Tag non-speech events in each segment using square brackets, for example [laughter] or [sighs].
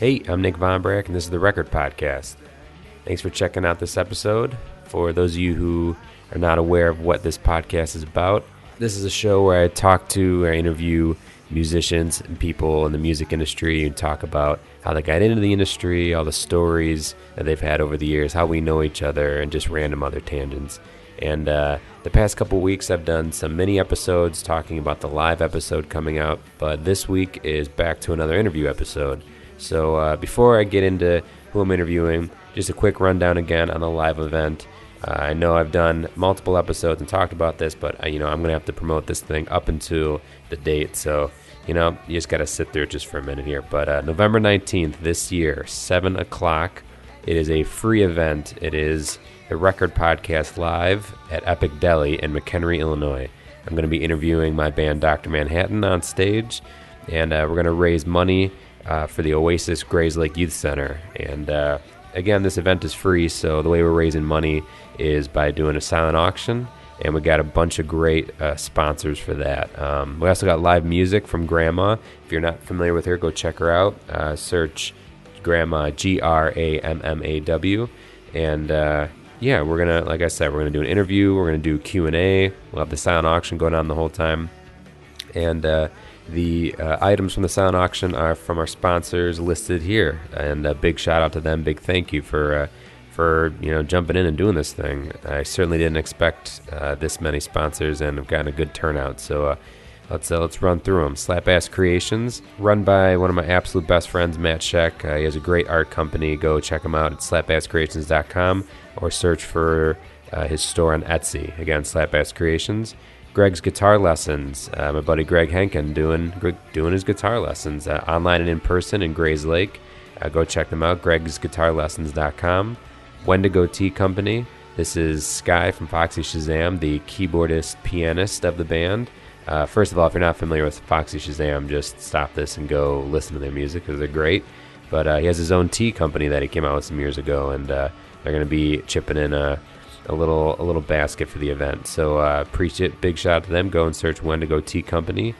Hey, I'm Nick Von Brack, and this is the Record Podcast. Thanks for checking out this episode. For those of you who are not aware of what this podcast is about, this is a show where I talk to or interview musicians and people in the music industry and talk about how they got into the industry, all the stories that they've had over the years, how we know each other, and just random other tangents. And uh, the past couple weeks, I've done some mini episodes talking about the live episode coming out, but this week is back to another interview episode. So uh, before I get into who I'm interviewing, just a quick rundown again on the live event. Uh, I know I've done multiple episodes and talked about this, but uh, you know I'm gonna have to promote this thing up until the date. So you know you just gotta sit there just for a minute here. But uh, November 19th this year, seven o'clock. It is a free event. It is the Record Podcast live at Epic Deli in McHenry, Illinois. I'm going to be interviewing my band Dr. Manhattan on stage, and uh, we're going to raise money uh, for the Oasis Grayslake Youth Center. And uh, again, this event is free, so the way we're raising money is by doing a silent auction. And we got a bunch of great uh, sponsors for that. Um, we also got live music from Grammaw. If you're not familiar with her, go check her out. Uh, search Grammaw G R A M M A W, and uh, yeah, we're gonna, like I said, we're gonna do an interview. We're gonna do Q and A. We'll have the silent auction going on the whole time, and uh, the uh, items from the silent auction are from our sponsors listed here. And a big shout out to them. Big thank you for uh, for you know jumping in and doing this thing. I certainly didn't expect uh, this many sponsors, and I've gotten a good turnout. So. Uh, let's uh, let's run through them. Slap Ass Creations, run by one of my absolute best friends, Matt Sheck. Uh, he has a great art company. Go check him out at slapasscreations.com or search for his store on Etsy. Again, Slap Ass Creations. Greg's guitar lessons. Uh, my buddy Greg Henkin doing doing his guitar lessons uh, online and in person in Grayslake. Uh, go check them out. Greg'sGuitarLessons.com. Wendigo Tea Company. This is Sky from Foxy Shazam, the keyboardist pianist of the band. Uh, first of all, if you're not familiar with Foxy Shazam, just stop this and go listen to their music because they're great. But uh, he has his own tea company that he came out with some years ago, and uh, they're going to be chipping in a, a little a little basket for the event. So uh, appreciate big shout out to them. Go and search Wendigo Tea Company.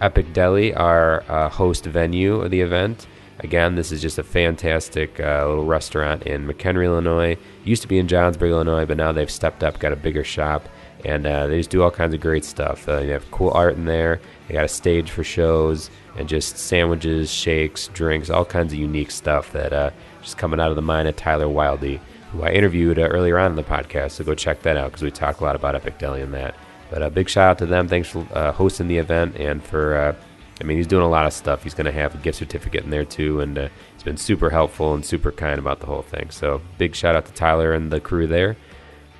Epic Deli, our uh, host venue of the event. Again, this is just a fantastic uh, little restaurant in McHenry, Illinois. Used to be in Johnsburg, Illinois, but now they've stepped up, got a bigger shop, and uh, they just do all kinds of great stuff. Uh, you have cool art in there. They got a stage for shows and just sandwiches, shakes, drinks, all kinds of unique stuff that uh, just coming out of the mind of Tyler Wildy who I interviewed uh, earlier on in the podcast. So go check that out because we talk a lot about Epic Deli and that. But a big shout out to them. Thanks for uh, hosting the event and for, uh, I mean, he's doing a lot of stuff. He's going to have a gift certificate in there too. And uh, he's been super helpful and super kind about the whole thing. So big shout out to Tyler and the crew there.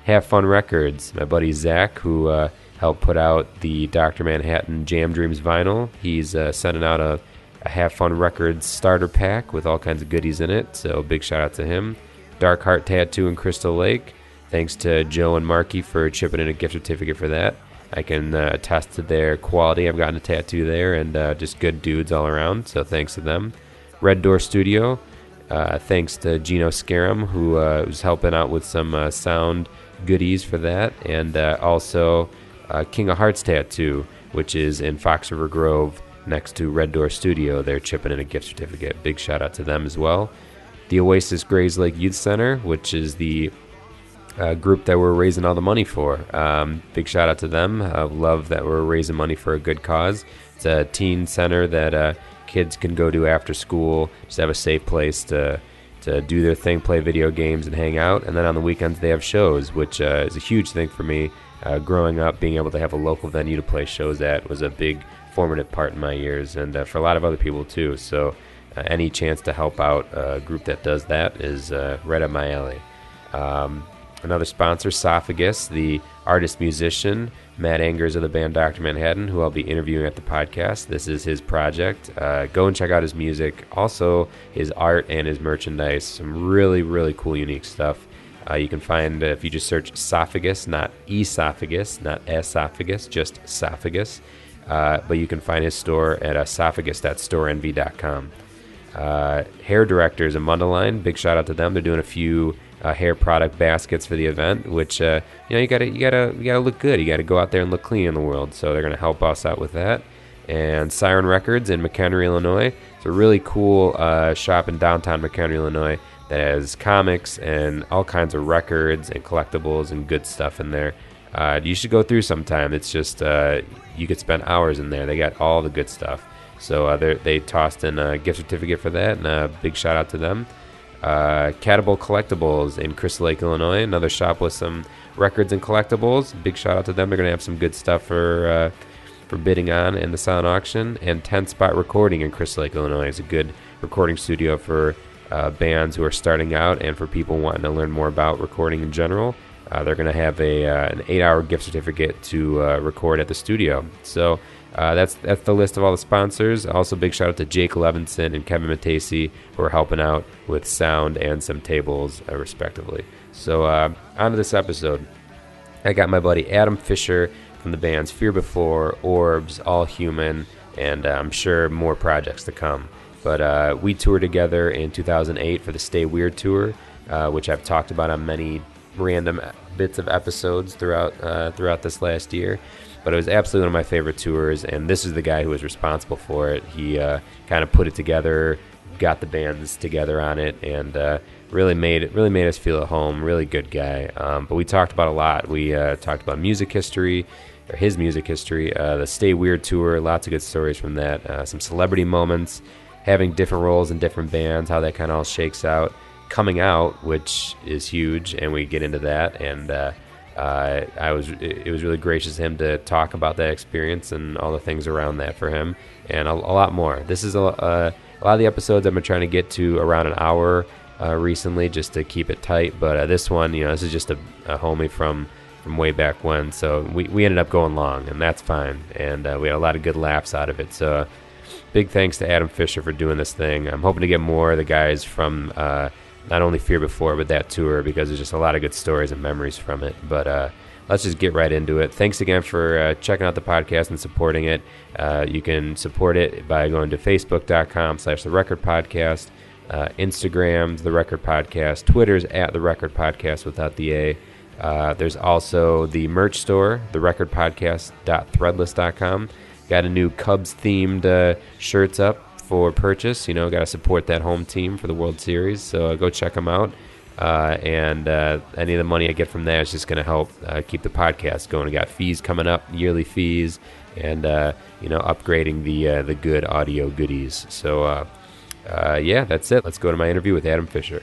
Have Fun Records, my buddy Zach, who uh, helped put out the Dr. Manhattan Jam Dreams vinyl. He's uh, sending out a, a Have Fun Records starter pack with all kinds of goodies in it. So big shout out to him. Dark Heart Tattoo in Crystal Lake. Thanks to Joe and Marky for chipping in a gift certificate for that. I can uh, attest to their quality. I've gotten a tattoo there and uh, just good dudes all around. So thanks to them. Red Door Studio. Uh, thanks to Gino Scarum, who uh, was helping out with some uh, sound goodies for that. And uh, also King of Hearts Tattoo, which is in Fox River Grove next to Red Door Studio. They're chipping in a gift certificate. Big shout out to them as well the Oasis Grayslake Youth Center, which is the uh, group that we're raising all the money for. Um, big shout out to them. I love that we're raising money for a good cause. It's a teen center that uh, kids can go to after school, just have a safe place to to do their thing, play video games, and hang out. And then on the weekends they have shows, which uh, is a huge thing for me. Uh, growing up, being able to have a local venue to play shows at was a big formative part in my years, and uh, for a lot of other people too. So any chance to help out a group that does that is uh, right up my alley. Um, another sponsor, Sophagus, the artist musician, Matt Angers of the band Dr. Manhattan, who I'll be interviewing at the podcast. This is his project. Uh, go and check out his music, also his art and his merchandise. Some really, really cool, unique stuff. Uh, you can find uh, if you just search esophagus, not esophagus, not esophagus, just esophagus. Uh, but you can find his store at esophagus.storenvy.com. Uh, hair directors in Mundelein, big shout out to them. They're doing a few uh, hair product baskets for the event, which uh, you know you gotta you gotta you gotta look good. You gotta go out there and look clean in the world. So they're gonna help us out with that. And Siren Records in McHenry, Illinois. It's a really cool uh, shop in downtown McHenry, Illinois that has comics and all kinds of records and collectibles and good stuff in there. Uh, you should go through sometime. It's just uh, you could spend hours in there. They got all the good stuff. So uh, they tossed in a gift certificate for that, and a big shout out to them. Uh, Catable Collectibles in Crystal Lake, Illinois, another shop with some records and collectibles. Big shout out to them. They're going to have some good stuff for uh, for bidding on in the silent auction. And 10 Spot Recording in Crystal Lake, Illinois is a good recording studio for uh, bands who are starting out and for people wanting to learn more about recording in general. Uh, they're going to have a uh, an eight hour gift certificate to uh, record at the studio. So uh, that's that's the list of all the sponsors. Also, big shout out to Jake Levinson and Kevin Matesi who are helping out with sound and some tables, uh, respectively. So uh, on to this episode. I got my buddy Adam Fisher from the bands Fear Before, Orbs, All Human, and I'm sure more projects to come. But we toured together in 2008 for the Stay Weird tour, which I've talked about on many random bits of episodes throughout uh, throughout this last year. But it was absolutely one of my favorite tours, and this is the guy who was responsible for it. He uh, kind of put it together, got the bands together on it, and uh, really made it really made us feel at home. Really good guy. Um, but we talked about a lot. We uh, talked about music history, or his music history, uh, the Stay Weird tour. Lots of good stories from that. Uh, some celebrity moments, having different roles in different bands, how that kind of all shakes out coming out, which is huge, and we get into that. And uh, uh, I was it was really gracious of him to talk about that experience and all the things around that for him, and a, a lot more. This is a, a, a, lot of the episodes I've been trying to get to around an hour uh, recently, just to keep it tight. But uh, this one, you know, this is just a, a homie from from way back when, so we, we ended up going long, and that's fine. And uh, we had a lot of good laughs out of it. So big thanks to Adam Fisher for doing this thing. I'm hoping to get more of the guys from uh, not only Fear Before, but that tour because there's just a lot of good stories and memories from it. But uh, let's just get right into it. Thanks again for uh, checking out the podcast and supporting it. Uh, you can support it by going to facebook.com slash the record podcast, uh, Instagram's the record podcast, Twitter's at the record podcast without the A. Uh, there's also the merch store, the record podcast.threadless.com. Got a new Cubs themed uh, shirts up for purchase. You know, got to support that home team for the World Series. So uh, go check them out. Uh, and uh, any of the money I get from there is just going to help uh, keep the podcast going. We got fees coming up, yearly fees, and uh, you know, upgrading the uh, the good audio goodies. So yeah, that's it. Let's go to my interview with Adam Fisher.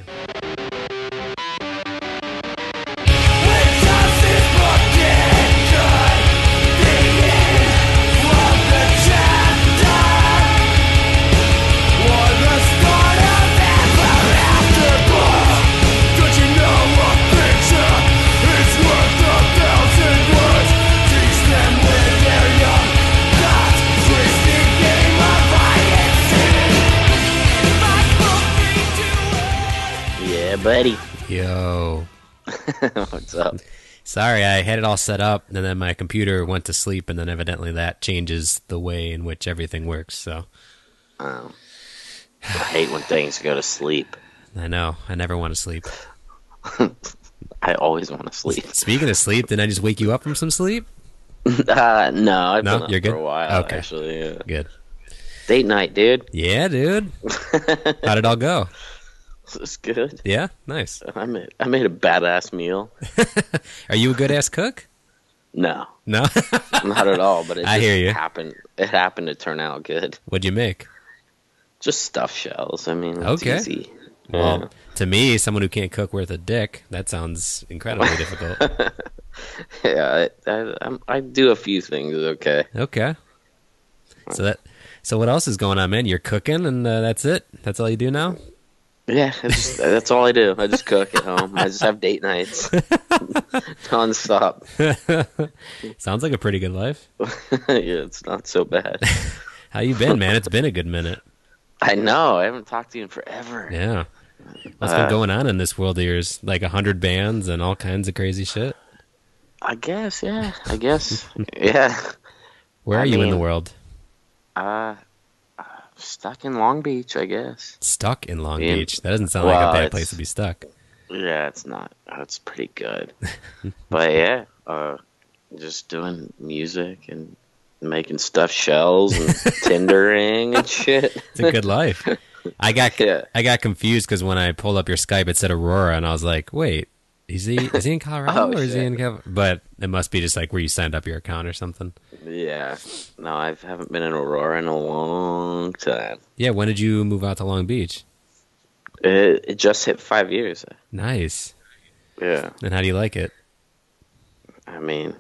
[laughs] What's up? Sorry, I had it all set up, and then my computer went to sleep, and then evidently that changes the way in which everything works. So, um, I hate when things go to sleep. I know. I never want to sleep. [laughs] I always want to sleep. Speaking of sleep, did I just wake you up from some sleep? [laughs] Uh, no, I've no, been you're good? for a while. Okay. Actually, yeah. Good. Date night, dude. Yeah, dude. How'd it all go? [laughs] It's good. Yeah, nice. I made I made a badass meal. [laughs] Are you a good ass cook? No, No. [laughs] not at all. But it I hear you. happened. It happened to turn out good. What'd you make? Just stuffed shells. I mean, it's Okay. easy. Well, Yeah. to me, someone who can't cook worth a dick, that sounds incredibly difficult. yeah, I, I, I do a few things. Okay. Okay. So that. So what else is going on, man? You're cooking, and uh, that's it. That's all you do now. Yeah, it's, [laughs] that's all I do. I just cook at home. I just have date nights, [laughs] nonstop. [laughs] Sounds like a pretty good life. yeah, it's not so bad. How you been, man? It's been a good minute. I know. I haven't talked to you in forever. Yeah. What's Uh, been going on in this world of yours? Like a hundred bands and all kinds of crazy shit. I guess. Yeah. I guess. yeah. Where are I you in the world? Uh, uh, stuck in Long Beach, I guess. Stuck in Long in- Beach. That doesn't sound like a bad place to be stuck. Yeah, it's not. It's pretty good. [laughs] but yeah, uh, just doing music and making stuffed shells and [laughs] tindering and shit. It's a good life. I got [laughs] Yeah. I got confused because when I pulled up your Skype, it said Aurora, and I was like, wait, is he is he in Colorado Oh, or is he in? Cal-? But it must be just like where you signed up your account or something. Yeah. No, I haven't been in Aurora in a long time. Yeah. When did you move out to Long Beach? It, it just hit five years. Nice. Yeah. And how do you like it? I mean,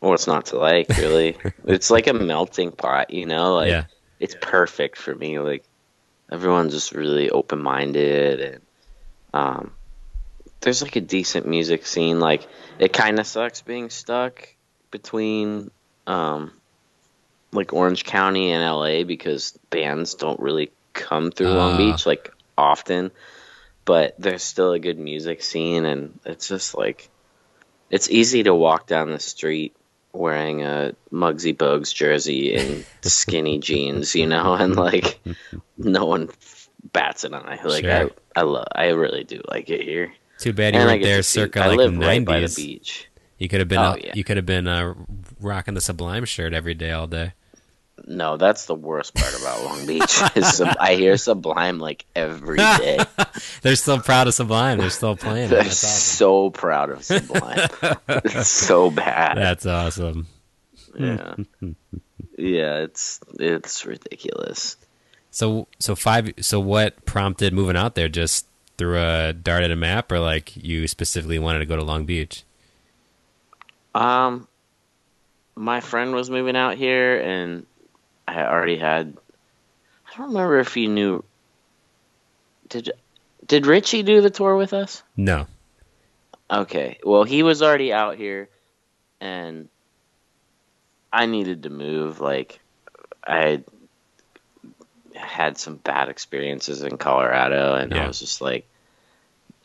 what's not to like, really? [laughs] it's like a melting pot, you know? Like, yeah. it's perfect for me. Like, everyone's just really open minded, and um, there's like a decent music scene. Like, it kind of sucks being stuck between um, like Orange County and LA because bands don't really come through Long Ah. Beach like often. But there's still a good music scene, and it's just like it's easy to walk down the street wearing a Muggsy Bogues jersey and [laughs] skinny jeans, you know, and like no one bats an eye. Like Sure. I, I love, I really do like it here. Too bad you And weren't there see- circa I like live the right by the beach. You could have been Oh, yeah. you could have been uh, rocking the Sublime shirt every day all day. No, that's the worst part about Long Beach. [laughs] is Sub- I hear Sublime like every day. [laughs] They're still proud of Sublime. They're still playing. They're awesome. so proud of Sublime. [laughs] it's so bad. That's awesome. Yeah, yeah. It's it's ridiculous. So so five. So what prompted moving out there? Just through a dart at a map, or like you specifically wanted to go to Long Beach? Um, my friend was moving out here, and I already had. I don't remember if you knew. Did did Richie do the tour with us? No. Okay. Well, he was already out here, and I needed to move. Like, I had some bad experiences in Colorado, and Yeah. I was just like,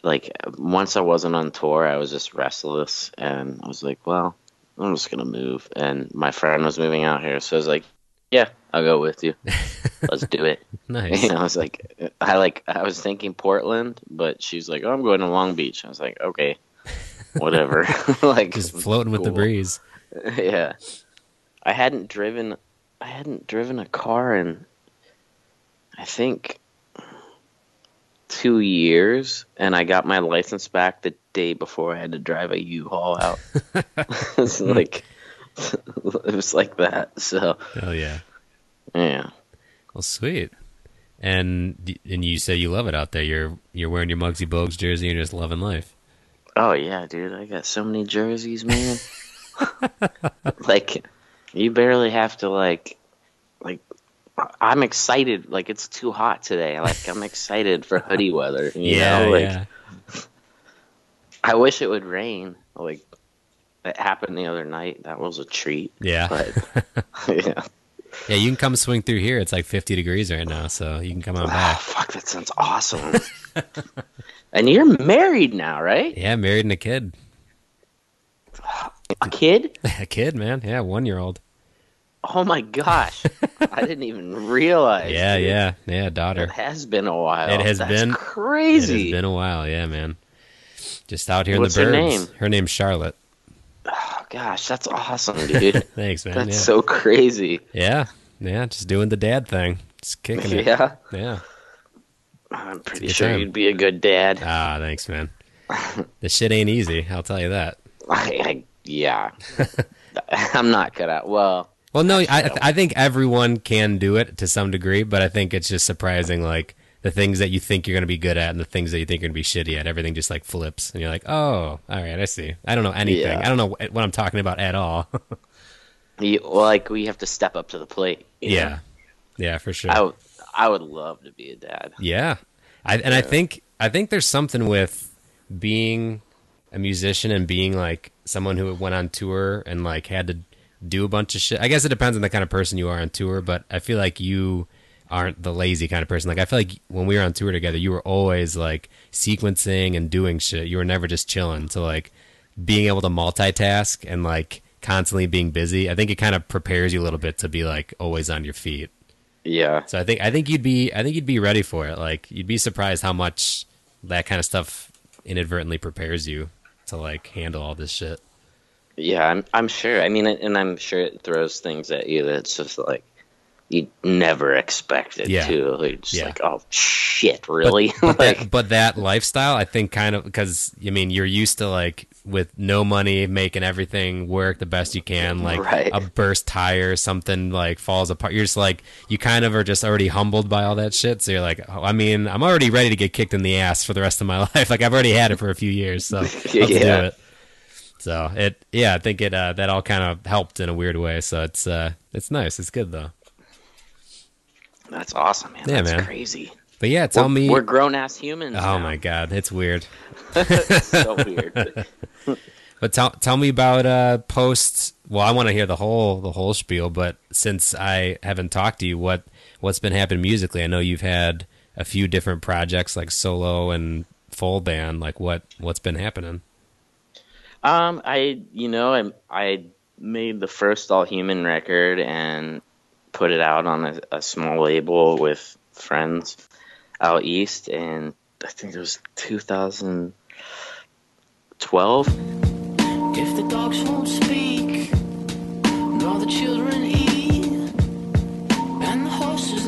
like once I wasn't on tour, I was just restless, and I was like, well, I'm just gonna move. And my friend was moving out here, so I was like, yeah, I'll go with you. [laughs] Let's do it. [laughs] Nice. [laughs] I was like, I like, I was thinking Portland, but she's like, oh, I'm going to Long Beach. I was like, okay, whatever. like, Just floating with the breeze. yeah. I hadn't driven, I hadn't driven a car in, I think, two years, and I got my license back the day before I had to drive a U-Haul out. [laughs] it's like, [laughs] it was like that. So, Oh yeah. yeah. Well, sweet. And and you say you love it out there. You're you're wearing your Muggsy Bogues jersey and just loving life. Oh yeah, dude, I got so many jerseys, [laughs] man. like you barely have to like like I'm excited like it's too hot today. Like I'm excited for hoodie weather, you [laughs] know? Like yeah. [laughs] I wish it would rain. Like it happened the other night. That was a treat. Yeah. But [laughs] yeah. Yeah, you can come swing through here. It's like 50 degrees right now, so you can come on Oh, back. fuck, that sounds awesome. and you're married now, right? Yeah, married and a kid. A kid? A kid, man. Yeah, one year old. Oh my gosh. I [laughs] didn't even realize. Yeah, dude. yeah, yeah, daughter. It has been a while. It has That's been- It crazy. has been a while, yeah, man. Just out here What's in her the burbs. name? Her name's Charlotte. Oh gosh, that's awesome, dude. [laughs] Thanks, man. that's yeah. so crazy. yeah, yeah, just doing the dad thing. Just kicking it. [laughs] Yeah, Yeah. I'm pretty sure time. you'd be a good dad. Ah, thanks, man. this shit ain't easy. I'll tell you that. I, I, yeah, I'm not cut out. Well, Well, no, I I think everyone can do it to some degree, but I think it's just surprising, like the things that you think you're going to be good at and the things that you think you're going to be shitty at. Everything just like flips, and you're like, oh, all right, I see. I don't know anything. Yeah. I don't know what what I'm talking about at all. you, well, like we have to step up to the plate. you know? yeah, yeah, for sure. I would, love to be a dad. Yeah, I, and I think I think there's something with being a musician and being like someone who went on tour and like had to do a bunch of shit. I guess it depends on the kind of person you are on tour, but I feel like you aren't the lazy kind of person. Like I feel like when we were on tour together, you were always like sequencing and doing shit. You were never just chilling. So like being able to multitask and like constantly being busy, I think it kind of prepares you a little bit to be like always on your feet. Yeah, So I think I think you'd be I think you'd be ready for it. Like you'd be surprised how much that kind of stuff inadvertently prepares you to like handle all this shit. Yeah, I'm I'm sure. I mean, and I'm sure it throws things at you that's just like you never expected Yeah. to. You're just Yeah. like, oh shit, really? But [laughs] like, that, but that lifestyle, I think, kind of because I mean, you're used to like with no money, making everything work the best you can. Like Right. a burst tire, something like falls apart. You're just like you kind of are just already humbled by all that shit. So you're like, oh, I mean, I'm already ready to get kicked in the ass for the rest of my [laughs] life. Like I've already had it for a few years, so [laughs] let's do it. So it, yeah, I think it uh, that all kind of helped in a weird way. So it's uh, it's nice. It's good though. that's awesome, man. Yeah, that's man. crazy. But yeah, tell we're, me. we're grown ass humans. oh now. my god, it's weird. It's [laughs] so weird. [laughs] But tell tell me about uh post. Well, I want to hear the whole the whole spiel. But since I haven't talked to you, what what's been happening musically? I know you've had a few different projects like solo and full band. Like what what's been happening? Um, I you know I I made the first all human record and put it out on a, a small label with friends out east, and I think it was 2012. If the dogs won't speak, nor the children eat, and the horses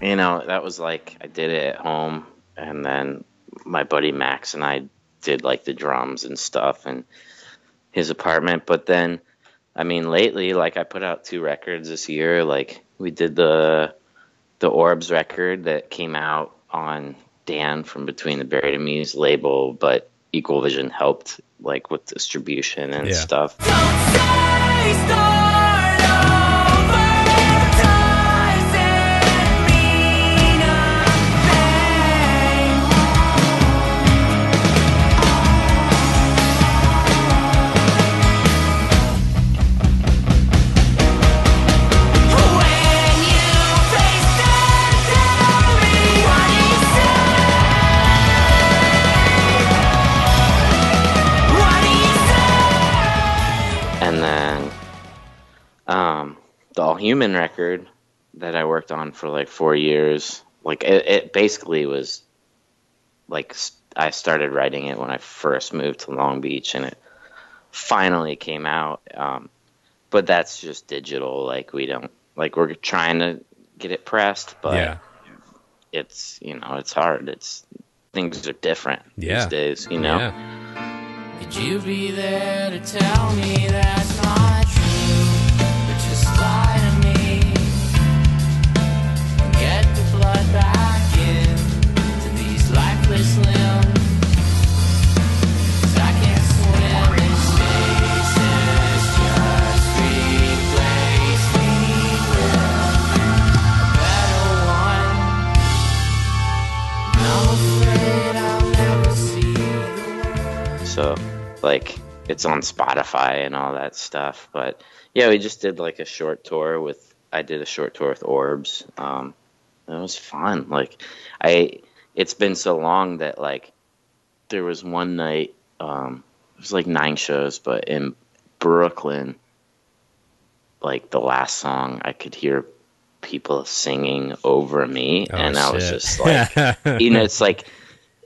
you know that was like i did it at home and then my buddy max and i did like the drums and stuff in his apartment but then i mean lately like i put out two records this year like we did the the orbs record that came out on dan from between the buried and Me's label but equal vision helped like with distribution and Yeah. stuff the all human record that i worked on for like four years like it, it basically was like I started writing it when i first moved to long beach and it finally came out um but that's just digital like we don't like we're trying to get it pressed but yeah, it's you know it's hard it's things are different Yeah. these days you know yeah. Could you be there to tell me that's not true? So like it's on spotify and all that stuff but yeah we just did like a short tour with i did a short tour with orbs um it was fun like i it's been so long that like there was one night um it was like nine shows but in brooklyn like the last song i could hear people singing over me Oh, and i was just like [laughs] you know, it's like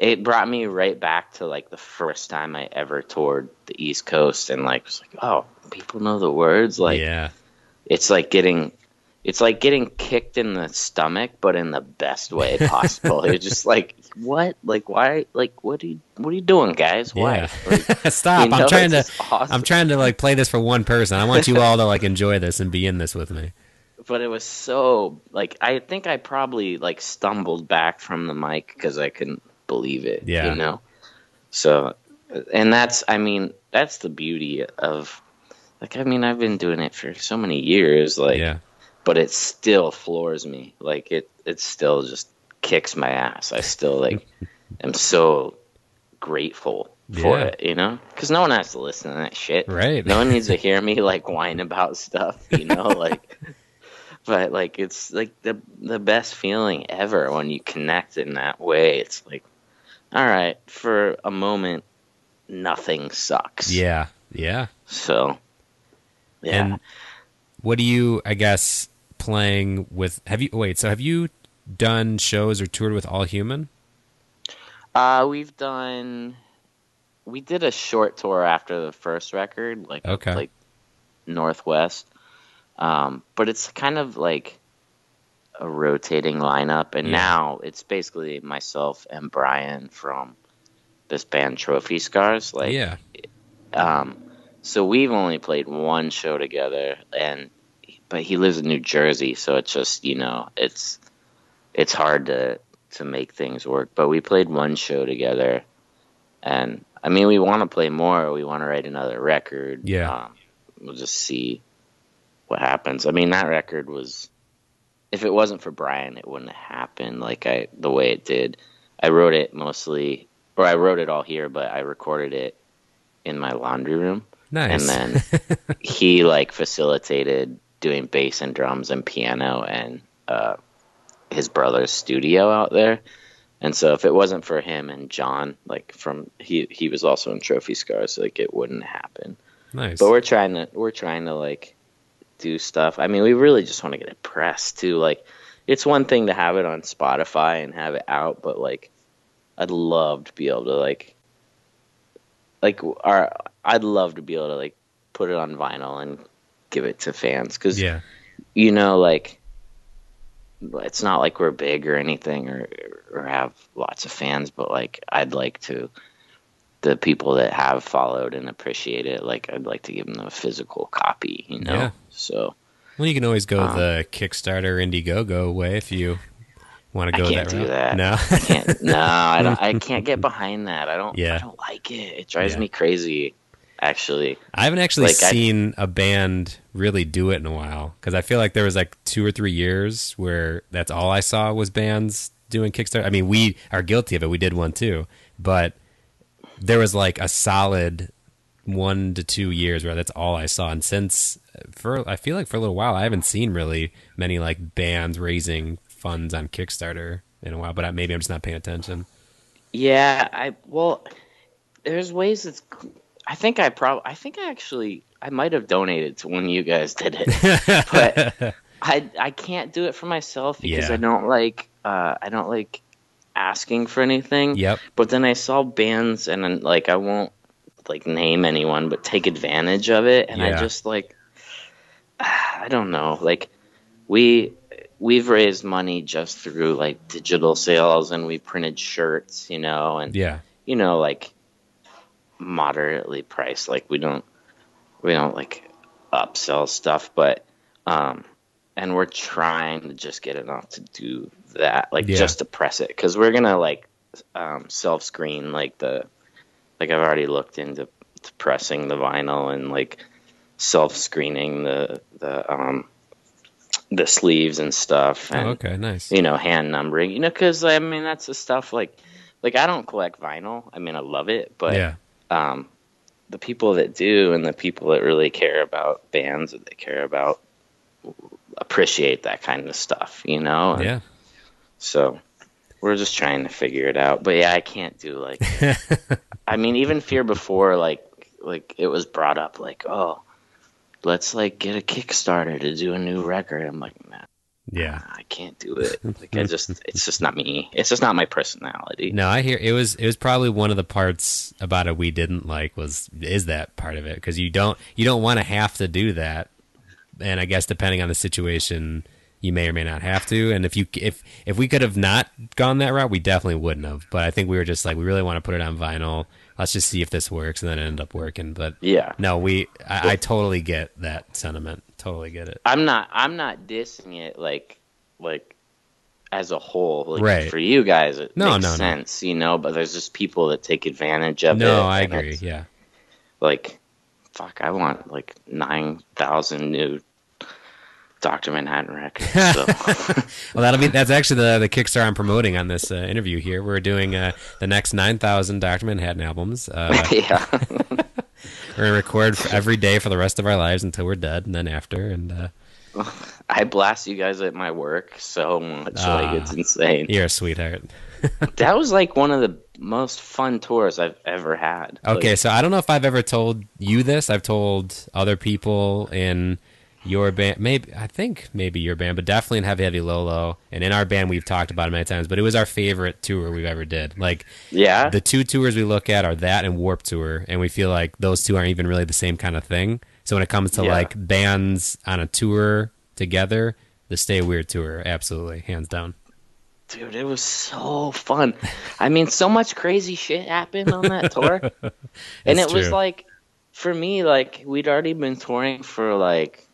it brought me right back to like the first time I ever toured the East Coast, and like was like, oh, people know the words. Like yeah, it's like getting, it's like getting kicked in the stomach, but in the best way [laughs] possible. You're just like, what? Like why? Like what are you? What are you doing, guys? Why? yeah. Like, [laughs] Stop! you know, I'm trying to. awesome. I'm trying to like play this for one person. I want you all to like enjoy this and be in this with me. [laughs] but it was so like I think I probably like stumbled back from the mic because I couldn't believe it. Yeah. you know. So, and that's I mean that's the beauty of like I mean I've been doing it for so many years, like, yeah, but it still floors me. Like it it still just kicks my ass. I still like [laughs] am so grateful for Yeah. it, you know, because no one has to listen to that shit. Right. No one needs to [laughs] hear me like whine about stuff, you know, [laughs] like. but like it's like the the best feeling ever when you connect in that way. It's like, all right, for a moment, nothing sucks. Yeah, yeah. So, yeah. And what do you? I guess playing with. Have you wait? So have you done shows or toured with All Human? Uh, we've done. We did a short tour after the first record, like Okay. like Northwest. Um, but it's kind of like a rotating lineup, and Yeah. now it's basically myself and Brian from this band Trophy Scars. Like, yeah. um, so we've only played one show together, and but he lives in New Jersey, so it's just you know it's it's hard to to make things work. But we played one show together, and I mean we want to play more. We want to write another record. Yeah. um, we'll just see what happens. I mean that record was if it wasn't for Brian, it wouldn't have happened like I the way it did. I wrote it mostly, or I wrote it all here, but I recorded it in my laundry room, Nice. and then [laughs] he like facilitated doing bass and drums and piano and uh, his brother's studio out there. And so if it wasn't for him and John, like from he he was also in Trophy Scars, like it wouldn't happen. nice. But we're trying to we're trying to like do stuff. I mean, we really just want to get it pressed too. Like, it's one thing to have it on Spotify and have it out, but like, I'd love to be able to like, like our I'd love to be able to like put it on vinyl and give it to fans because yeah. you know like it's not like we're big or anything or or have lots of fans but like I'd like to the people that have followed and appreciate it like I'd like to give them a physical copy you know Yeah. so Well, you can always go Um, the Kickstarter Indiegogo way if you want to I go can't that do route. that. No. I can't no I don't I [laughs] can't get behind that I don't Yeah. I don't like it it drives Yeah. me crazy actually I haven't actually Like, seen a band really do it in a while because I feel like there was like two or three years where that's all I saw was bands doing Kickstarter. I mean, we are guilty of it. We did one too, but there was like a solid one to two years where that's all I saw. And since for I feel like for a little while I haven't seen really many like bands raising funds on Kickstarter in a while. But I, maybe I'm just not paying attention. Yeah, I well, there's ways it's. I think I probably. I think I actually. I might have donated to when you guys did it, [laughs] but I I can't do it for myself because Yeah. I don't like. Uh, I don't like asking for anything. Yep. But then I saw bands and then, like I won't like name anyone, but take advantage of it, and I just like. [sighs] I don't know. Like we we've raised money just through like digital sales and we printed shirts, you know, and Yeah. you know like moderately priced. Like we don't we don't like upsell stuff, but um and we're trying to just get enough to do that, like Yeah. just to press it cuz we're going to like um self screen like the like I've already looked into to pressing the vinyl and like self screening the the um the sleeves and stuff and Oh, okay. Nice. you know hand numbering you know because i mean that's the stuff like like i don't collect vinyl i mean i love it but yeah. um the people that do and the people that really care about bands that they care about appreciate that kind of stuff you know And Yeah. so we're just trying to figure it out but yeah i can't do like [laughs] i mean even fear before like like it was brought up like oh let's like get a kickstarter to do a new record i'm like man Yeah. I can't do it. Like I just, [laughs] it's just not me. It's just not my personality. No, I hear it was it was probably one of the parts about it we didn't like was is that part of it because you don't you don't want to have to do that, and I guess depending on the situation, you may or may not have to. And if you if if we could have not gone that route, we definitely wouldn't have. But I think we were just like we really want to put it on vinyl. Let's just see if this works, and then it ended up working. But Yeah, no, we I, I totally get that sentiment. Totally get it. I'm not. I'm not dissing it like, like, as a whole. Like, Right. For you guys, it No, makes no, no. sense, you know. But there's just people that take advantage of it. No, I agree. Yeah. Like, fuck, I want like nine thousand new Doctor Manhattan records. [laughs] So. Well, that'll be that's actually the the Kickstarter I'm promoting on this uh, interview here. We're doing uh, the next nine thousand Doctor Manhattan albums. Uh, [laughs] yeah. [laughs] we're gonna record for every day for the rest of our lives until we're dead, and then after. And uh, I blast you guys at my work so much, like Ah. it's insane. You're a sweetheart. That was like one of the most fun tours I've ever had. Okay, Like, so I don't know if I've ever told you this. I've told other people in your band, maybe I think maybe your band, but definitely in Heavy Heavy Low Low, and in our band we've talked about it many times. But it was our favorite tour we've ever did. Like yeah, the two tours we look at are that and Warped Tour, and we feel like those two aren't even really the same kind of thing. So when it comes to Yeah. like bands on a tour together, the Stay Weird tour, absolutely, hands down. dude, it was so fun. I mean, so much crazy shit happened on that tour, [laughs] and it That's was like, for me, like we'd already been touring for like,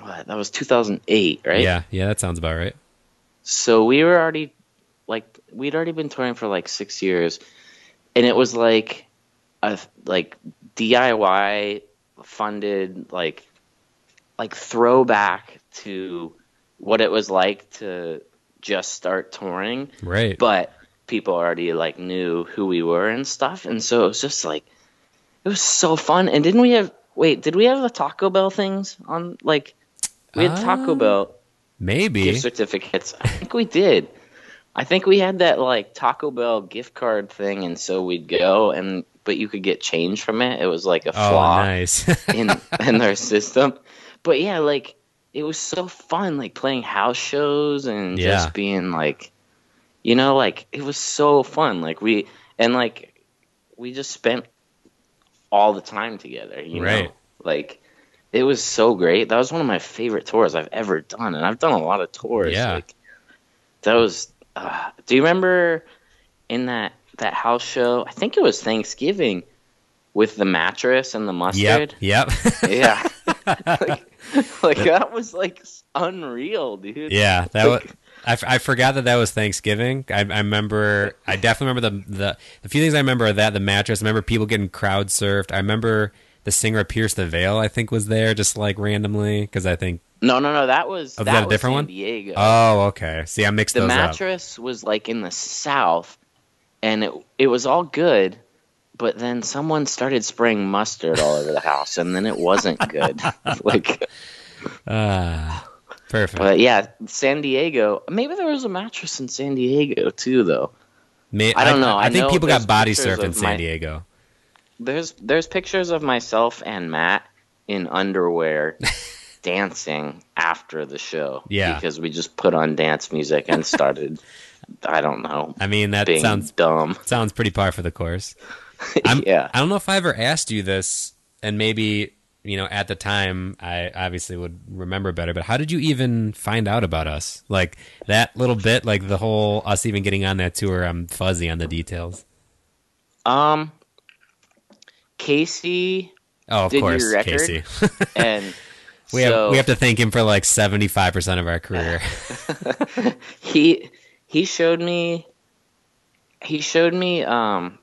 what, that was 2008, right? Yeah, yeah, that sounds about right. So we were already like we'd already been touring for like six years, and it was like a like DIY funded like like throwback to what it was like to just start touring, Right. but people already like knew who we were and stuff, and so it was just like it was so fun. And didn't we have wait? Did we have the Taco Bell things on like? We had Taco Uh, Bell Maybe. gift certificates. I think we did. I think we had that like Taco Bell gift card thing, and so we'd go and but you could get change from it. It was like a oh, flaw nice. [laughs] in in their system. But yeah, like it was so fun, like playing house shows and Yeah. just being like, you know, like it was so fun. Like we and like we just spent all the time together. You Right. know, like it was so great. That was one of my favorite tours I've ever done, and I've done a lot of tours. Yeah. Like, that was. Uh, do you remember in that that house show? I think it was Thanksgiving with the mattress and the mustard. yep. Yep. Yeah. [laughs] like, like that was like unreal, dude. Yeah, that was. Like- I, f- I forgot that that was Thanksgiving. I, I remember. I definitely remember the, the the few things I remember are that the mattress. I remember people getting crowd surfed. I remember the singer Pierce the Veil. I think was there just like randomly because I think. No, no, no. That was Oh, that, that a different one? Diego. Oh, okay. See, I mixed the those up. mattress was like in the south, and it it was all good. But then someone started spraying mustard all over the house, and then it wasn't good. [laughs] [laughs] like, Ah, perfect. but yeah, San Diego. Maybe there was a mattress in San Diego too, though. I don't know. I, I think people got body surfed in San my- Diego. There's there's pictures of myself and Matt in underwear [laughs] dancing after the show. Yeah. because we just put on dance music and started. I don't know, I mean, that sounds dumb. sounds pretty par for the course. [laughs] I'm, yeah. I don't know if I ever asked you this, and maybe you know at the time I obviously would remember better. But how did you even find out about us? Like that little bit, like the whole us even getting on that tour. I'm fuzzy on the details. Um, Casey Oh, of Did your course, record? Casey. [laughs] and we so have we have to thank him for like seventy five percent of our career. [laughs] he he showed me he showed me um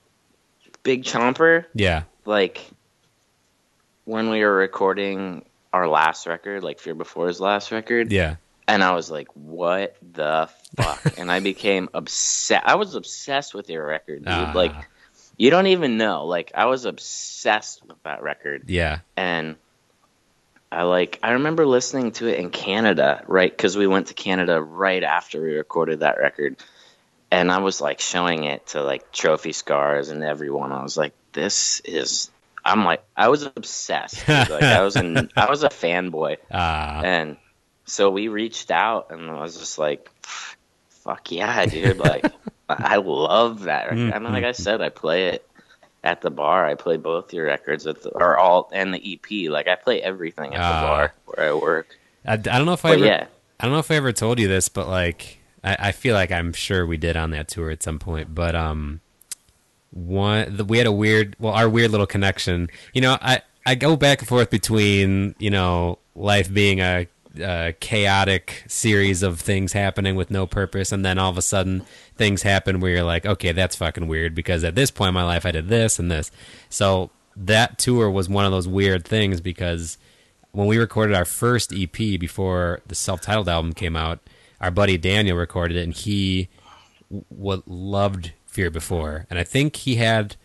Big Chomper yeah, like when we were recording our last record, like Fear Before his last record, yeah, and I was like, "What the fuck?" [laughs] and I became obsessed. I was obsessed with your record, dude. Ah. Like, you don't even know. Like, I was obsessed with that record, yeah. and I like. I remember listening to it in Canada, right? Because we went to Canada right after we recorded that record, and I was like showing it to like Trophy Scars and everyone. I was like, "This is." I'm like, I was obsessed. Like, I was an, [laughs] I was a fanboy. Ah, And so we reached out, and I was just like, "Fuck yeah, dude!" Like, I love that. Record. I mean, like I said, I play it at the bar. I play both your records at the or all and the EP. Like, I play everything at Ah. the bar where I work. I, I don't know if I ever, yeah, I don't know if I ever told you this, but like I, I feel like I'm sure we did on that tour at some point. But um, one the, we had a weird, well, our weird little connection. You know, I I go back and forth between you know life being a, a chaotic series of things happening with no purpose, and then all of a sudden things happen where you're like, okay, that's fucking weird because at this point in my life I did this and this. So that tour was one of those weird things because when we recorded our first EP before the self-titled album came out, our buddy Daniel recorded it, and he w- loved Fear Before, and I think he had.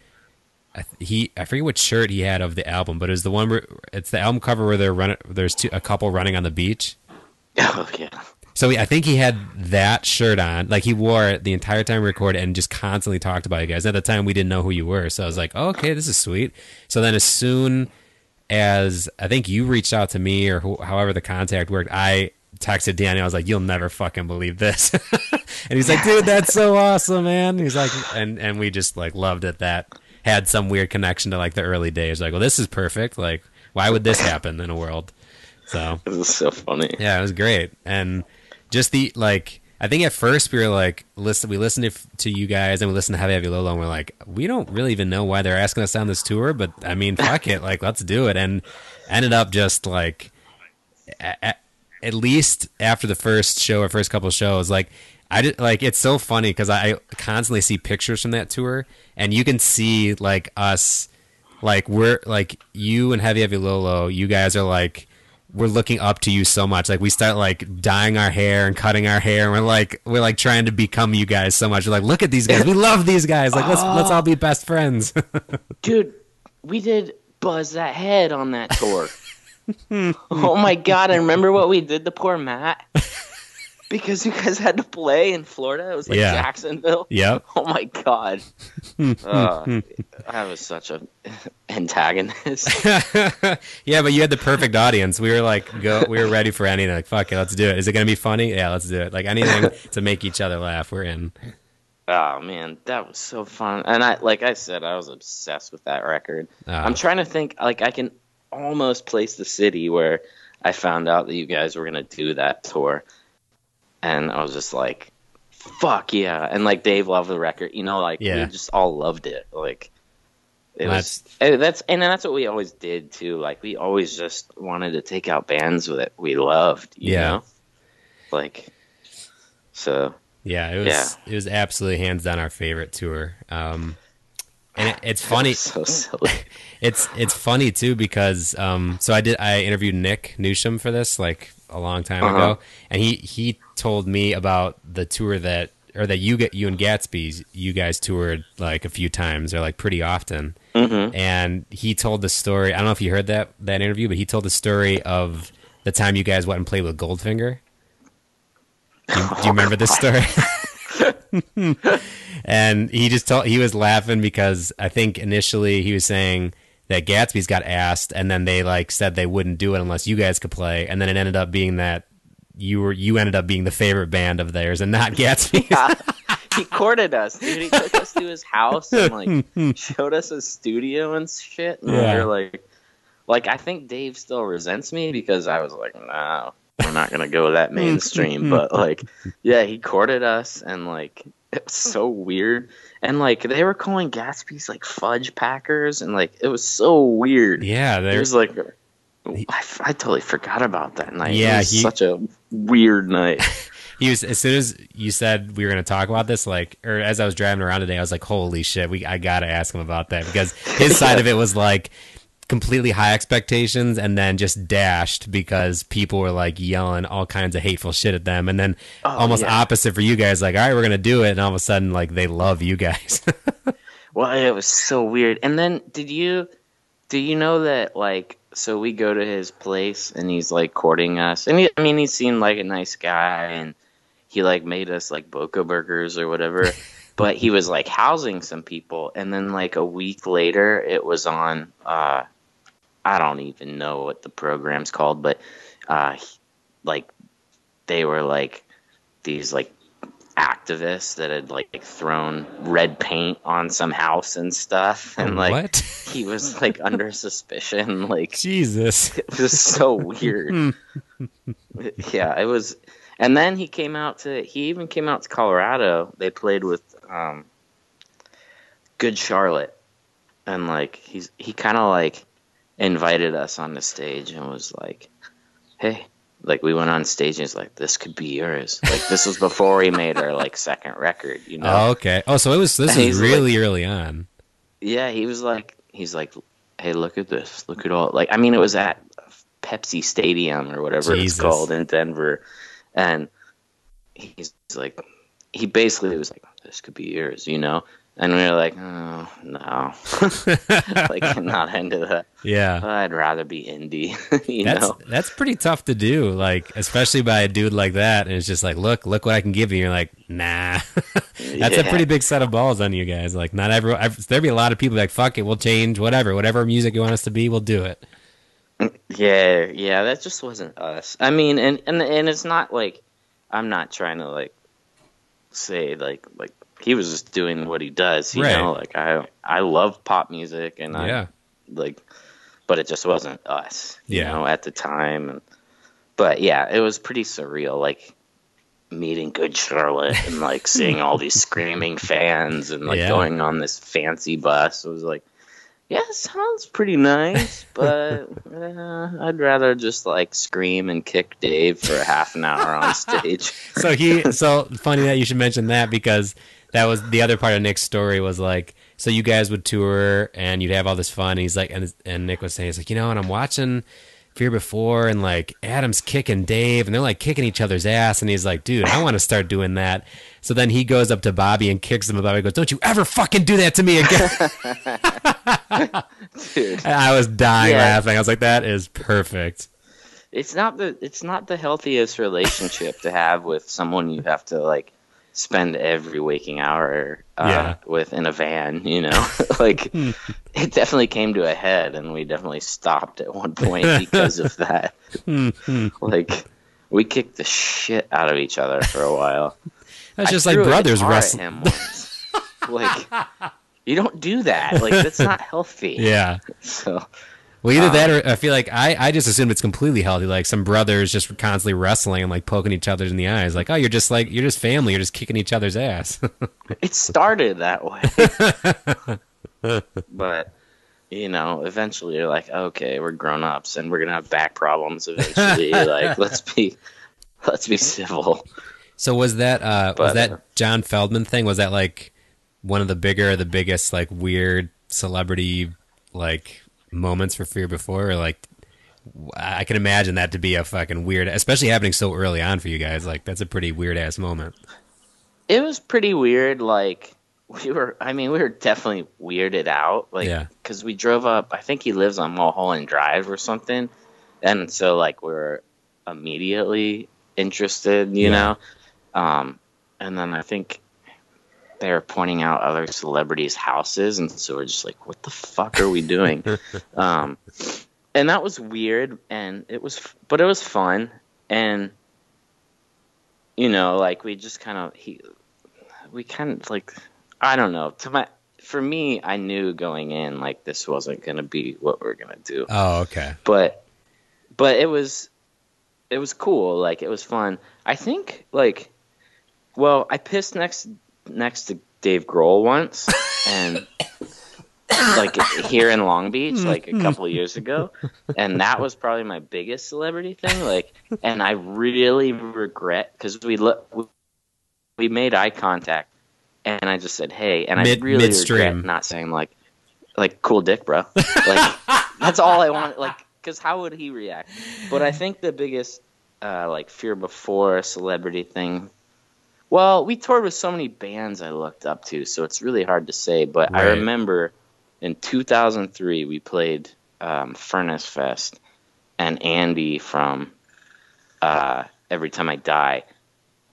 I th- He I forget what shirt he had of the album, but it was the one where it's the album cover where they're running. There's two, a couple running on the beach, [laughs] Oh yeah. So I think he had that shirt on, like he wore it the entire time we recorded, and just constantly talked about you guys. At the time, we didn't know who you were, so I was like, oh, "Okay, this is sweet." So then, as soon as I think you reached out to me, or who, however the contact worked, I texted Danny. I was like, "You'll never fucking believe this," [laughs] and he's like, "Dude, that's so awesome, man." He's like, and and we just like loved it. That had some weird connection to like the early days. Like, well, this is perfect. Like, why would this happen in a world? So [laughs] This is so funny. yeah, it was great, and just the like. I think at first we were like, listen, we listened to, to you guys and we listened to Heavy Heavy Low Low, and we're like, we don't really even know why they're asking us on this tour, but I mean, [laughs] fuck it, like let's do it, and ended up just like, at, at least after the first show or first couple of shows, like I did, like it's so funny because I constantly see pictures from that tour, and you can see like us, like we're like you and Heavy Heavy Low Low, you guys are like we're looking up to you so much. Like we start like dyeing our hair and cutting our hair, and we're like we're like trying to become you guys so much. We're like, look at these guys, we [laughs] love these guys. Like let's let's all be ah. best friends. [laughs] Dude, we did Buzz That Head on that tour. [laughs] oh my god, I remember what we did to poor Matt. Because you guys had to play in Florida. It was like Yeah. Jacksonville. yep. [laughs] Oh my god. [laughs] Uh, I was such a antagonist. [laughs] yeah, but you had the perfect audience. We were like, go. We were ready for anything. Like, fuck it, let's do it. Is it gonna be funny? Yeah, let's do it. Like anything to make each other laugh. We're in. Oh man, that was so fun. And I like I said, I was obsessed with that record. Ah. I'm trying to think like I can almost place the city where I found out that you guys were gonna do that tour. And I was just like, fuck yeah. And like Dave loved the record. You know, like Yeah. we just all loved it. Like it That's- was eh, that's and that's what we always did too. Like we always just wanted to take out bands that we loved, you Yeah. know? Like so Yeah, it was. Yeah. It was absolutely hands down our favorite tour. Um, and it, it's [laughs] funny. so silly. [laughs] It's it's funny too because um so I did I interviewed Nick Newsham for this like a long time Uh-huh. ago and he he told me about the tour that or that you get you and Gatsby's you guys toured like a few times or like pretty often Mm-hmm. and he told the story I don't know if you heard that that interview but he told the story of the time you guys went and played with Goldfinger do you, do you [laughs] remember this story [laughs] [laughs] and he just told he was laughing because I think initially he was saying that Gatsby's got asked, and then they like said they wouldn't do it unless you guys could play, and then it ended up being that you were you ended up being the favorite band of theirs and not Gatsby. [laughs] he courted us, dude. He took us to his house and like [laughs] showed us his studio and shit. And Yeah. we were like, like I think Dave still resents me because I was like, no, we're not gonna go that [laughs] mainstream. but like, yeah, he courted us and like it was so weird. And like they were calling Gatsby's like fudge packers and like it was so weird. yeah, there's was like. I, f- I totally forgot about that night. Yeah, it was he- such a weird night. [laughs] he was as soon as you said we were going to talk about this, like, or as I was driving around today, I was like, holy shit, we I got to ask him about that because his [laughs] side of it was like completely high expectations and then just dashed because people were like yelling all kinds of hateful shit at them and then almost yeah. opposite for you guys like all right we're gonna do it and all of a sudden like they love you guys [laughs] Well, it was so weird. And then did you do you know that like so we go to his place and he's like courting us. And he, I mean he seemed like a nice guy and he like made us like Boca burgers or whatever. [laughs] but he was like housing some people and then like a week later it was on uh I don't even know what the program's called, but uh like they were like these like activists that had like thrown red paint on some house and stuff. [laughs] And like what? he was like under [laughs] suspicion like jesus. [laughs] it was so weird. Yeah it was and then he came out to he even came out to colorado. They played with um good charlotte. And like he's he kind of like invited us on the stage and was like hey like we went on stage and he's like this could be yours like this was before he made our like second record you know oh, okay oh so it was this is really early on yeah, he was like, he's like, hey, look at this, look at all. Like, I mean, it was at Pepsi Stadium or whatever Jesus. it's called in Denver, and he's like, he basically was like, this could be yours, you know. And we were like, oh no, [laughs] like [laughs] not into that. Yeah. I'd rather be indie. [laughs] you That's know, that's pretty tough to do, like especially by a dude like that. And it's just like, look, look what I can give you. You're like, nah. that's a pretty big set of balls on you guys. Like, not everyone. There'd be a lot of people like, fuck it, we'll change whatever, whatever music you want us to be, we'll do it. Yeah, yeah, that just wasn't us. I mean, and and and it's not like I'm not trying to like say like like he was just doing what he does, you Right. know. Like I I love pop music and I Yeah. like, but it just wasn't us, you Yeah. know, at the time. And but yeah, it was pretty surreal, like meeting Good Charlotte and like [laughs] seeing all these screaming fans and like Yeah. going on this fancy bus. It was like, yeah, sounds pretty nice, [laughs] but uh, I'd rather just like scream and kick Dave for a half an hour on [laughs] stage. So he, so funny that you should mention that because that was the other part of Nick's story was like, so you guys would tour and you'd have all this fun. And he's like, and and Nick was saying, he's like, you know, and I'm watching Fear Before and like Adam's kicking Dave and they're like kicking each other's ass. And he's like, dude, I want to start doing that. So then he goes up to Bobby and kicks him. And Bobby goes, don't you ever fucking do that to me again. [laughs] Dude, and I was dying Yeah. laughing. I was like, that is perfect. it's not the it's not the healthiest relationship to have with someone you have to like spend every waking hour uh, Yeah. with in a van. You know, [laughs] like hmm. it definitely came to a head, and we definitely stopped at one point [laughs] because of that. Hmm, hmm. like we kicked the shit out of each other for a while. [laughs] That's I just like brothers wrestling. like you don't do that. Like that's not healthy. Yeah. So Well, either Um, that or I feel like I, I just assume it's completely healthy. Like some brothers just constantly wrestling and like poking each other in the eyes. Like, oh, you're just like, you're just family. You're just kicking each other's ass. [laughs] it started that way. [laughs] but you know, eventually you're like, okay, we're grown ups and we're gonna have back problems eventually. like [laughs] let's be let's be civil. so was that, uh, was But, uh, that John Feldmann thing? Was that like one of the bigger, the biggest, like weird celebrity, like moments for Fear Before? Or like, I can imagine that to be a fucking weird, especially happening so early on for you guys. Like, that's a pretty weird ass moment. It was pretty weird, like [laughs] we were I mean, we were definitely weirded out. Like Yeah. because we drove up I think he lives on Mulholland Drive or something. And so like we were immediately interested, you Yeah. know? Um and then I think they were pointing out other celebrities' houses, and so we're just like, "What the fuck are we doing?" [laughs] um, and that was weird, and it was, but it was fun, and you know, like we just kind of he, we kind of like, I don't know. To my, for me, I knew going in like this wasn't gonna be what we're gonna do Oh, okay. but but it was it was cool like it was fun i think like well i pissed next next to dave grohl once [laughs] and like here in long beach like a couple years ago. And that was probably my biggest celebrity thing like and i really regret because we look we made eye contact and i just said hey and Mid- i really midstream. regret not saying like like cool dick bro. Like [laughs] that's all i want like because how would he react? But i think the biggest uh like fear before celebrity thing well we toured with so many bands i looked up to so it's really hard to say but i remember in 2003 we played um, furnace fest and andy from uh, every time i die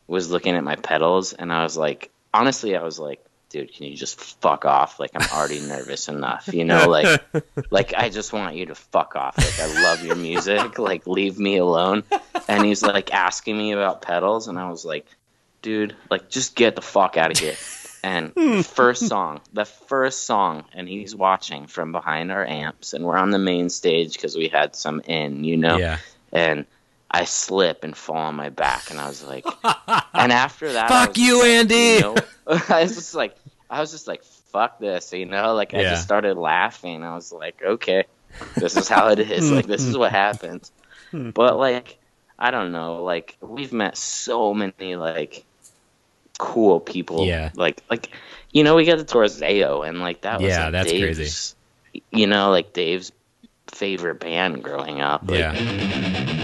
was looking at my pedals and i was like honestly i was like dude can you just fuck off? Like i'm already [laughs] nervous enough you know like [laughs] like i just want you to fuck off. Like i love your music. Like leave me alone. And he's like asking me about pedals and i was like dude like just get the fuck out of here [laughs] and first song the first song and he's watching from behind our amps and we're on the main stage because we had some in you know Yeah. and I slip and fall on my back, and I was like, [laughs] and after that, Fuck you, like, Andy! know, [laughs] I was just like, I was just like, fuck this, you know, like I just started laughing. I was like, okay, this is how it is. like this is what happens. But like, I don't know, like we've met so many like cool people. Yeah. Like like, you know, we got the tour Zao, and like that was Yeah, like, that's Dave's, crazy. You know, like Dave's favorite band growing up. Like, Yeah.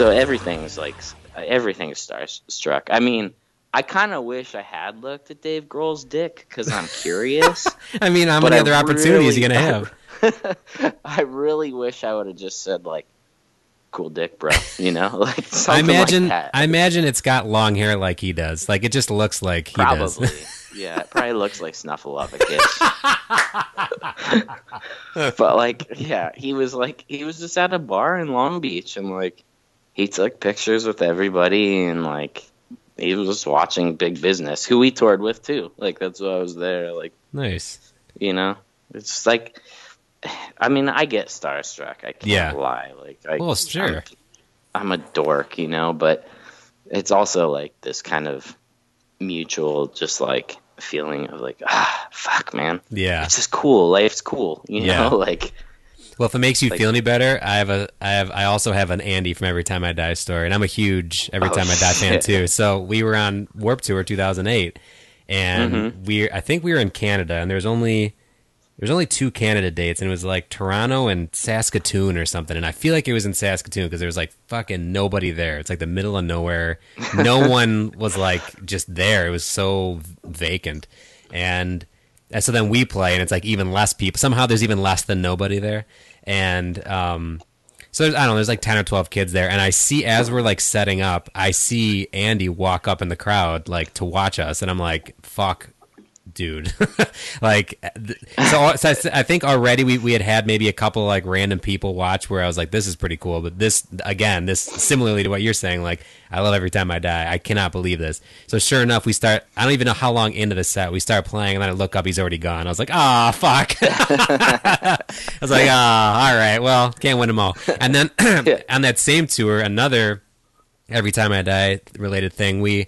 So everything's like everything's starstruck. I mean, I kind of wish I had looked at Dave Grohl's dick because I'm [laughs] curious. I mean, how many I other opportunities are you gonna have? [laughs] I really wish I would have just said like, "Cool dick, bro." You know, [laughs] like I imagine. Like that. I imagine it's got long hair like he does. Like it just looks like he Probably. does. yeah, it probably looks like Snuffleupagus. but like, yeah, he was like, he was just at a bar in Long Beach, and like, he took pictures with everybody, and like, he was just watching Big Business, who we toured with too. Like, that's why I was there. Like, nice. you know, it's like, [sighs] I mean, I get starstruck. I can't Yeah. lie. Like, I, Well, sure. I'm, I'm a dork, you know, but it's also like this kind of mutual, just like feeling of like, ah, fuck, man, Yeah. it's just cool. Life's cool, you Yeah. know, [laughs] like. Well, if it makes you Like- feel any better, I have a, I have, I also have an Andy from Every Time I Die story, and I'm a huge Every Oh, Time I Die fan shit. too. So we were on Warped Tour 2008, and Mm-hmm. we, I think we were in Canada, and there was only, there was only two Canada dates, and it was like Toronto and Saskatoon or something. And I feel like it was in Saskatoon because there was like fucking nobody there. It's like the middle of nowhere. No [laughs] one was like just there. It was so vacant, and and so then we play, and it's like even less people. Somehow there's even less than nobody there, and um, so there's, I don't know. There's like ten or twelve kids there, and I see as we're like setting up, I see Andy walk up in the crowd like to watch us, and I'm like, fuck. Dude, [laughs] like, so, so I, think already we, we had had maybe a couple like random people watch where I was like, this is pretty cool. But this, again, this similarly to what you're saying, like, I love every time I die. I cannot believe this. So sure enough, we start. I don't even know how long into the set we start playing, and then I look up, he's already gone. I was like, ah, fuck. [laughs] I was like, ah, all right, well, can't win them all. And then [clears throat] on that same tour, another every time I die related thing, we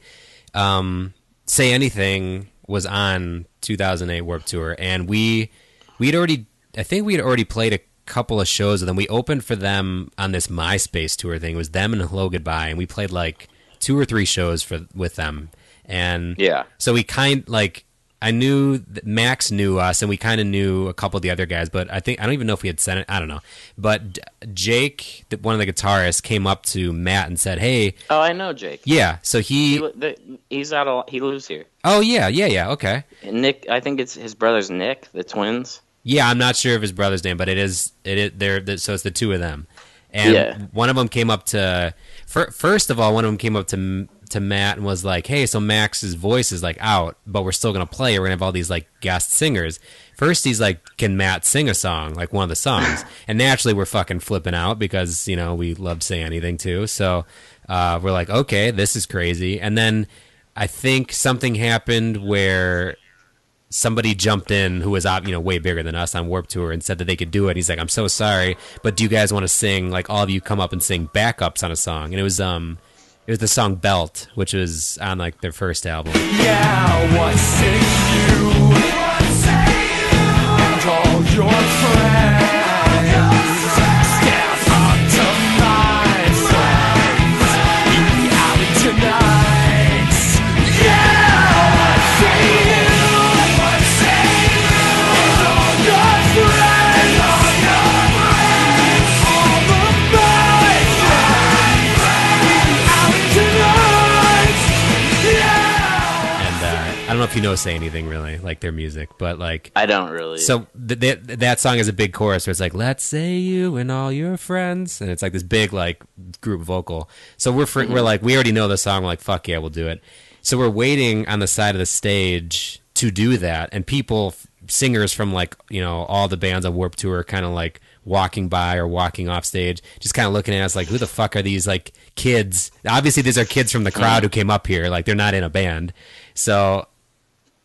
um, say anything was on 2008 Warped Tour, and we we'd already, I think we had already played a couple of shows with them. We opened for them on this MySpace tour thing. It was them and Hello Goodbye, and we played like two or three shows for with them, and Yeah. so we kind like I knew that Max knew us, and we kind of knew a couple of the other guys, but I think I don't even know if we had sent it. I don't know, but Jake, the- one of the guitarists, came up to Matt and said, "Hey, Oh, I know Jake. yeah." So he, He, the, he's out. Of, he lives here. oh yeah, yeah, yeah, okay, And Nick, I think it's his brother's Nick, the twins. yeah. I'm not sure of his brother's name, but it is it is they're so it's the two of them, and Yeah. one of them came up to first of all, one of them came up to to Matt and was like, "Hey, so Max's voice is like out, but we're still gonna play. We're gonna have all these like guest singers." First, he's like, "Can Matt sing a song, like one of the songs?" [laughs] and naturally, we're fucking flipping out because you know we love to say anything too. So uh, we're like, "Okay, this is crazy." And then I think something happened where somebody jumped in who was you know way bigger than us on Warped Tour and said that they could do it. He's like, "I'm so sorry, but do you guys want to sing like all of you come up and sing backups on a song?" And it was um it was the song Belt, which was on like their first album. Yeah, say you? And all your friends know if you know say anything really like their music, but like I don't really. So th- th- that song is a big chorus where it's like, "Let's say you and all your friends," and it's like this big like group vocal. So we're fr- we're mm-hmm. like, we already know the song. We're like, "Fuck yeah, we'll do it." So we're waiting on the side of the stage to do that, and people, singers from like you know all the bands on Warped Tour, kind of like walking by or walking off stage, just kind of looking at us like, "Who the fuck are these like kids?" Obviously, these are kids from the crowd mm-hmm. who came up here. Like they're not in a band. So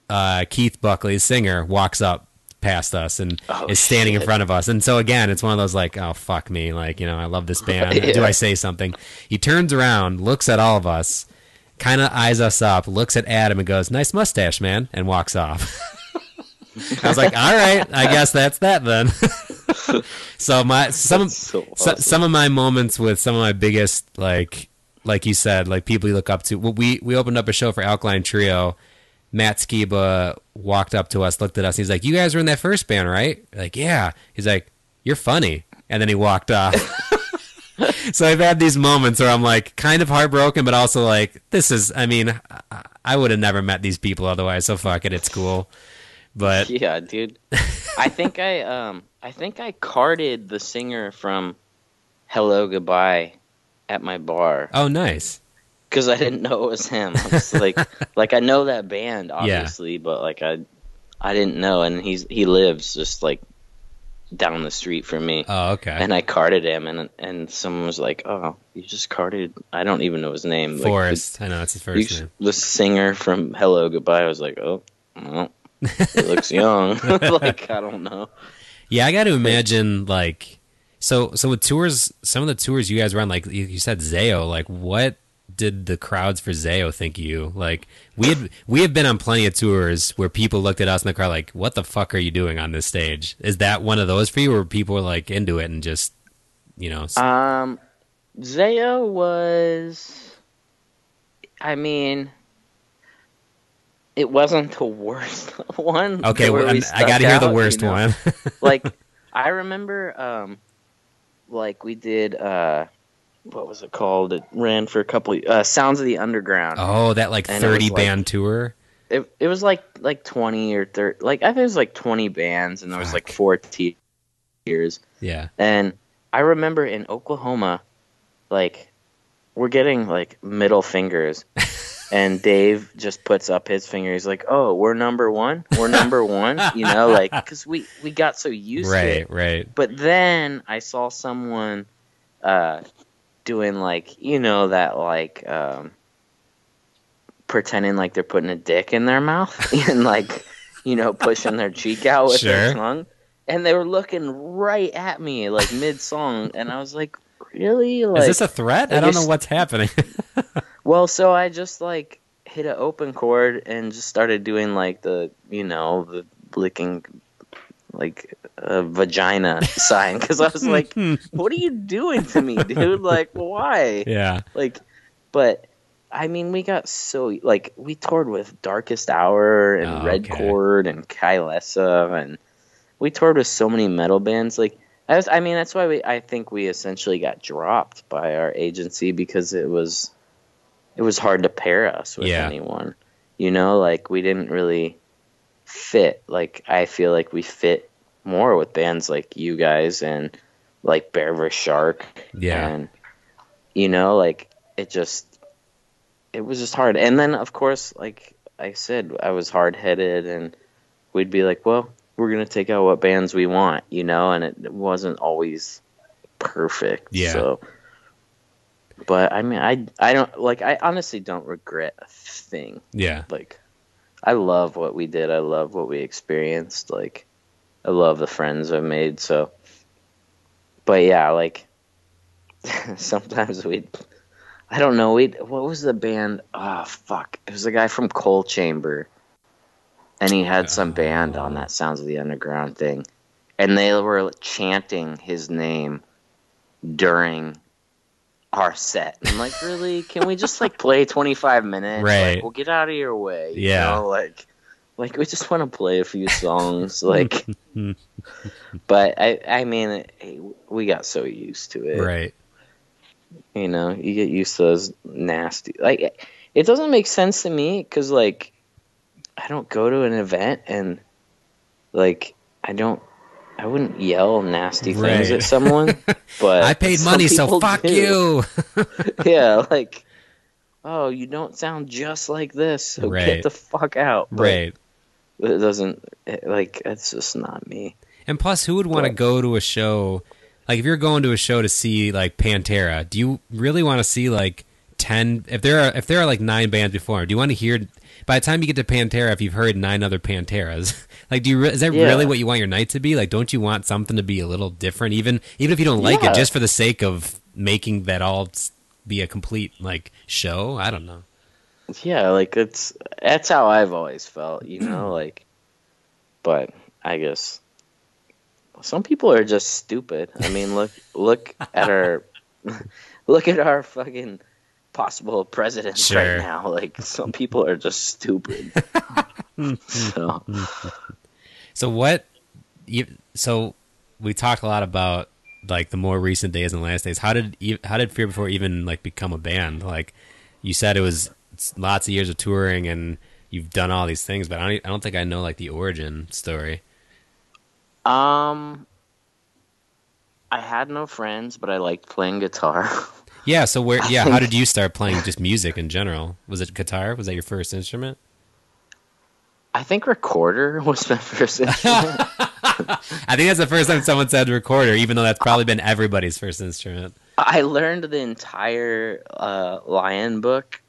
uh, Keith Buckley, the singer, walks up past us and Oh, is standing in front of us. And so again, it's one of those like, oh fuck me, like you know, I love this band. [laughs] Yeah. Do I say something? He turns around, looks at all of us, kind of eyes us up, looks at Adam, and goes, "Nice mustache, man," and walks off. [laughs] I was like, all right, I guess that's that then. [laughs] so my some so so- some of my moments with some of my biggest like like you said like people you look up to. Well, we we opened up a show for Alkaline Trio. Matt Skiba walked up to us, looked at us, and he's like, "You guys were in that first band, right?" We're like, yeah. He's like, "You're funny," and then he walked off. [laughs] [laughs] so I've had these moments where I'm like kind of heartbroken, but also like this is. I mean, I- I would have never met these people otherwise. So fuck it, it's cool. But [laughs] Yeah, dude. I think I um I think I carded the singer from Hello Goodbye at my bar oh, nice. Because I didn't know it was him. I was like [laughs] like I know that band obviously, but like I I didn't know and he's he lives just like down the street from me. Oh, okay. and I carded him, and and someone was like, "Oh, you just carded." I don't even know his name. Like, I know that's his the, first you- name. the singer from Hello Goodbye. I was like, "Oh, well, it [laughs] looks young." [laughs] like I don't know. Yeah, I got to imagine like so so with tours, some of the tours you guys run, like you, you said Zao, like what did the crowds for Zao think you? Like we had we have been on plenty of tours where people looked at us in the crowd like, "What the fuck are you doing on this stage?" Is that one of those for you, where people were like into it and just you know? Um, Zao was. I mean, it wasn't the worst [laughs] one. okay, well, we I'm- got to hear the out, you worst know? one. [laughs] like I remember um like we did uh what was it called? It ran for a couple uh Sounds of the Underground. oh, that like And thirty like- band tour. It it was like like 20 or 30 like I think it was like 20 bands and there was like four tiers. Yeah. And I remember in Oklahoma like we're getting like middle fingers [laughs] and Dave just puts up his finger. He's like, "Oh, we're number 1. We're number 1." You know, like cuz we we got so used to it. Right. Right. But then I saw someone uh, doing like you know that like um, pretending like they're putting a dick in their mouth [laughs] and like you know pushing their cheek out with their tongue, and they were looking right at me like mid song, and I was like, really? Like, Is this a threat? I like don't it's- know what's happening. [laughs] [laughs] well, so I just like hit an open chord and just started doing like the you know the licking like a vagina sign because I was [laughs] like, what are you doing to me, dude? [laughs] Like, why? yeah. Like, but I mean, we got so like we toured with Darkest Hour and Oh, Red okay. Chord and Kylesa and we toured with so many metal bands. Like, I was, I mean, that's why we I think we essentially got dropped by our agency because it was it was hard to pair us with Yeah. anyone. You know, like we didn't really fit. Like I feel like we fit more with bands like you guys and like Bear vs Shark. Yeah. And you know, like it just it was just hard. And then of course, like I said, I was hard headed and we'd be like, Well, we're gonna take out what bands we want, you know, and it wasn't always perfect. Yeah. So but I mean I I don't like I honestly don't regret a thing Yeah. like I love what we did. I love what we experienced. Like I love the friends I've made. So, but yeah, like [laughs] sometimes we'd, I don't know. We what was the band? Ah, fuck. It was a guy from Coal Chamber, and he had some band on that Sounds of the Underground thing, and they were chanting his name during our set. I'm like, really? Can we just like play 25 minutes? Right. Like, we'll get out of your way. you Yeah. know, like, like we just want to play a few songs. [laughs] like, but I, I mean, we got so used to it. Right. You know, you get used to those nasty. Like, it- doesn't make sense to me because like, I don't go to an event and like I don't. I wouldn't yell nasty things Right. at someone, [laughs] but I paid money, so fuck do. you. [laughs] yeah, like, oh, you don't sound just like this, so Right. get the fuck out. But right. It doesn't like it's just not me. And plus, who would want to go to a show? Like, if you're going to a show to see like Pantera, do you really want to see like ten? If there are if there are like nine bands before, do you want to hear? By the time you get to Pantera, if you've heard nine other Panteras, [laughs] like, do you re- is that Yeah. really what you want your night to be? Like, don't you want something to be a little different, even even if you don't like Yeah. it, just for the sake of making that all be a complete like show? I don't know. Yeah, like it's that's how I've always felt, you know, [clears throat] like but I guess some people are just stupid. I mean, look look at our [laughs] look at our fucking possible presidents Sure. right now. Like some people are just stupid. [laughs] so So what? You, so we talk a lot about like the more recent days and last days. How did how did Fear Before even like become a band? Like you said, it was lots of years of touring and you've done all these things, but I don't, I don't think I know like the origin story. Um, I had no friends, but I liked playing guitar. [laughs] Yeah. So where? Yeah. How did you start playing just music in general? Was it guitar? Was that your first instrument? I think recorder was my first [laughs] instrument. I think that's the first time someone said recorder, even though that's probably been everybody's first instrument. I learned the entire uh, Lion book,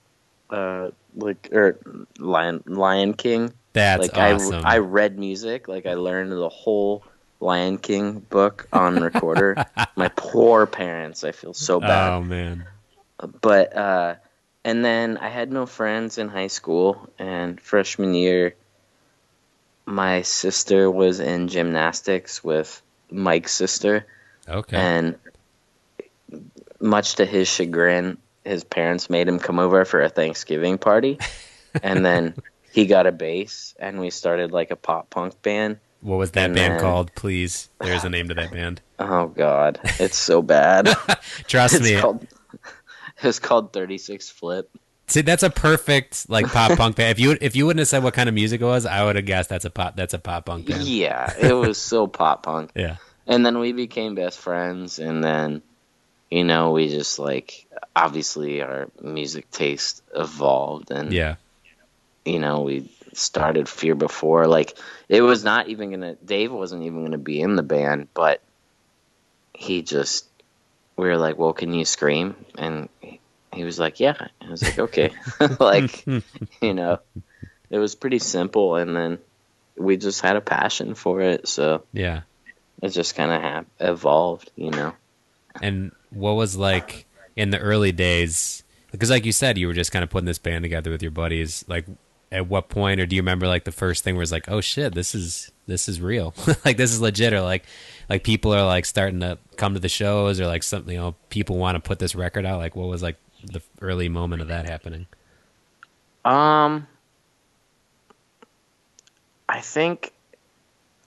uh, like or Lion Lion King. That's like awesome. I I read music, like I learned the whole Lion King book on recorder. [laughs] My poor parents, I feel so bad. oh man. but uh and then I had no friends in high school and freshman year my sister was in gymnastics with Mike's sister Okay. and much to his chagrin his parents made him come over for a Thanksgiving party and then [laughs] he got a bass and we started like a pop punk band. what was that and band then- called? Please. There's a name to that band. [laughs] Oh god, it's so bad. [laughs] Trust it's me. called it was called 36 Flip. See, that's a perfect like pop punk band. If you if you wouldn't have said what kind of music it was, I would have guessed that's a pop that's a pop punk band. Yeah, it was so pop punk. Yeah. And then we became best friends, and then, you know, we just like obviously our music taste evolved, and Yeah. you know, we started Fear Before. Like, it was not even gonna. Dave wasn't even gonna be in the band, but he just. We were like, "Well, can you scream?" And he- was like, "Yeah." I was like, "Okay." [laughs] like, [laughs] you know, it was pretty simple, and then we just had a passion for it, so Yeah. it just kind of ha- evolved, you know. And what was like in the early days? Because like you said, you were just kind of putting this band together with your buddies. Like, at what point, or do you remember like the first thing where it's like, oh shit, this is this is real, [laughs] like this is legit, or like like people are like starting to come to the shows, or like something, you know, people want to put this record out. Like, what was like the early moment of that happening? Um, I think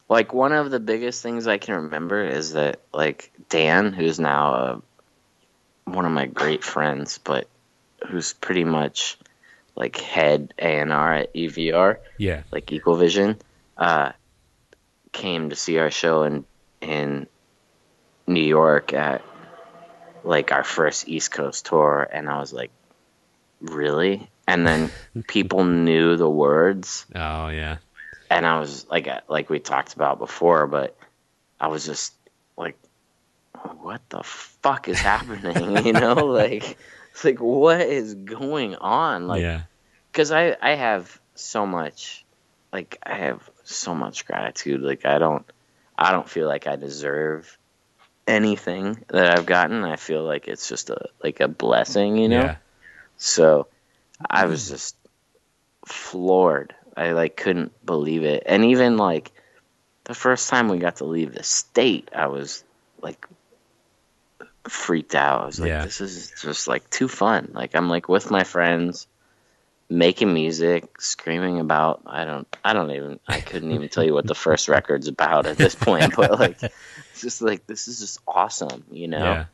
like one of the biggest things I can remember is that like Dan, who's now uh, one of my great friends, but who's pretty much like head A and R at EVR, Yeah. like Equal Vision, uh, came to see our show in in New York at like our first East Coast tour, and I was like, really? And then [laughs] people knew the words, Oh yeah. and I was like, uh, like we talked about before, but I was just like, what the fuck is happening? [laughs] you know, like it's like what is going on? Like, yeah. because I I have so much, like I have so much gratitude. Like I don't I don't feel like I deserve anything that I've gotten. I feel like it's just a like a blessing, you know. Yeah. So I was just floored. I like couldn't believe it. And even like the first time we got to leave the state, I was like freaked out. I was like, Yeah. this is just like too fun. Like I'm like with my friends making music, screaming about I don't I don't even I couldn't even tell you what the first record's about at this point, [laughs] but like it's just like this is just awesome, you know? Yeah.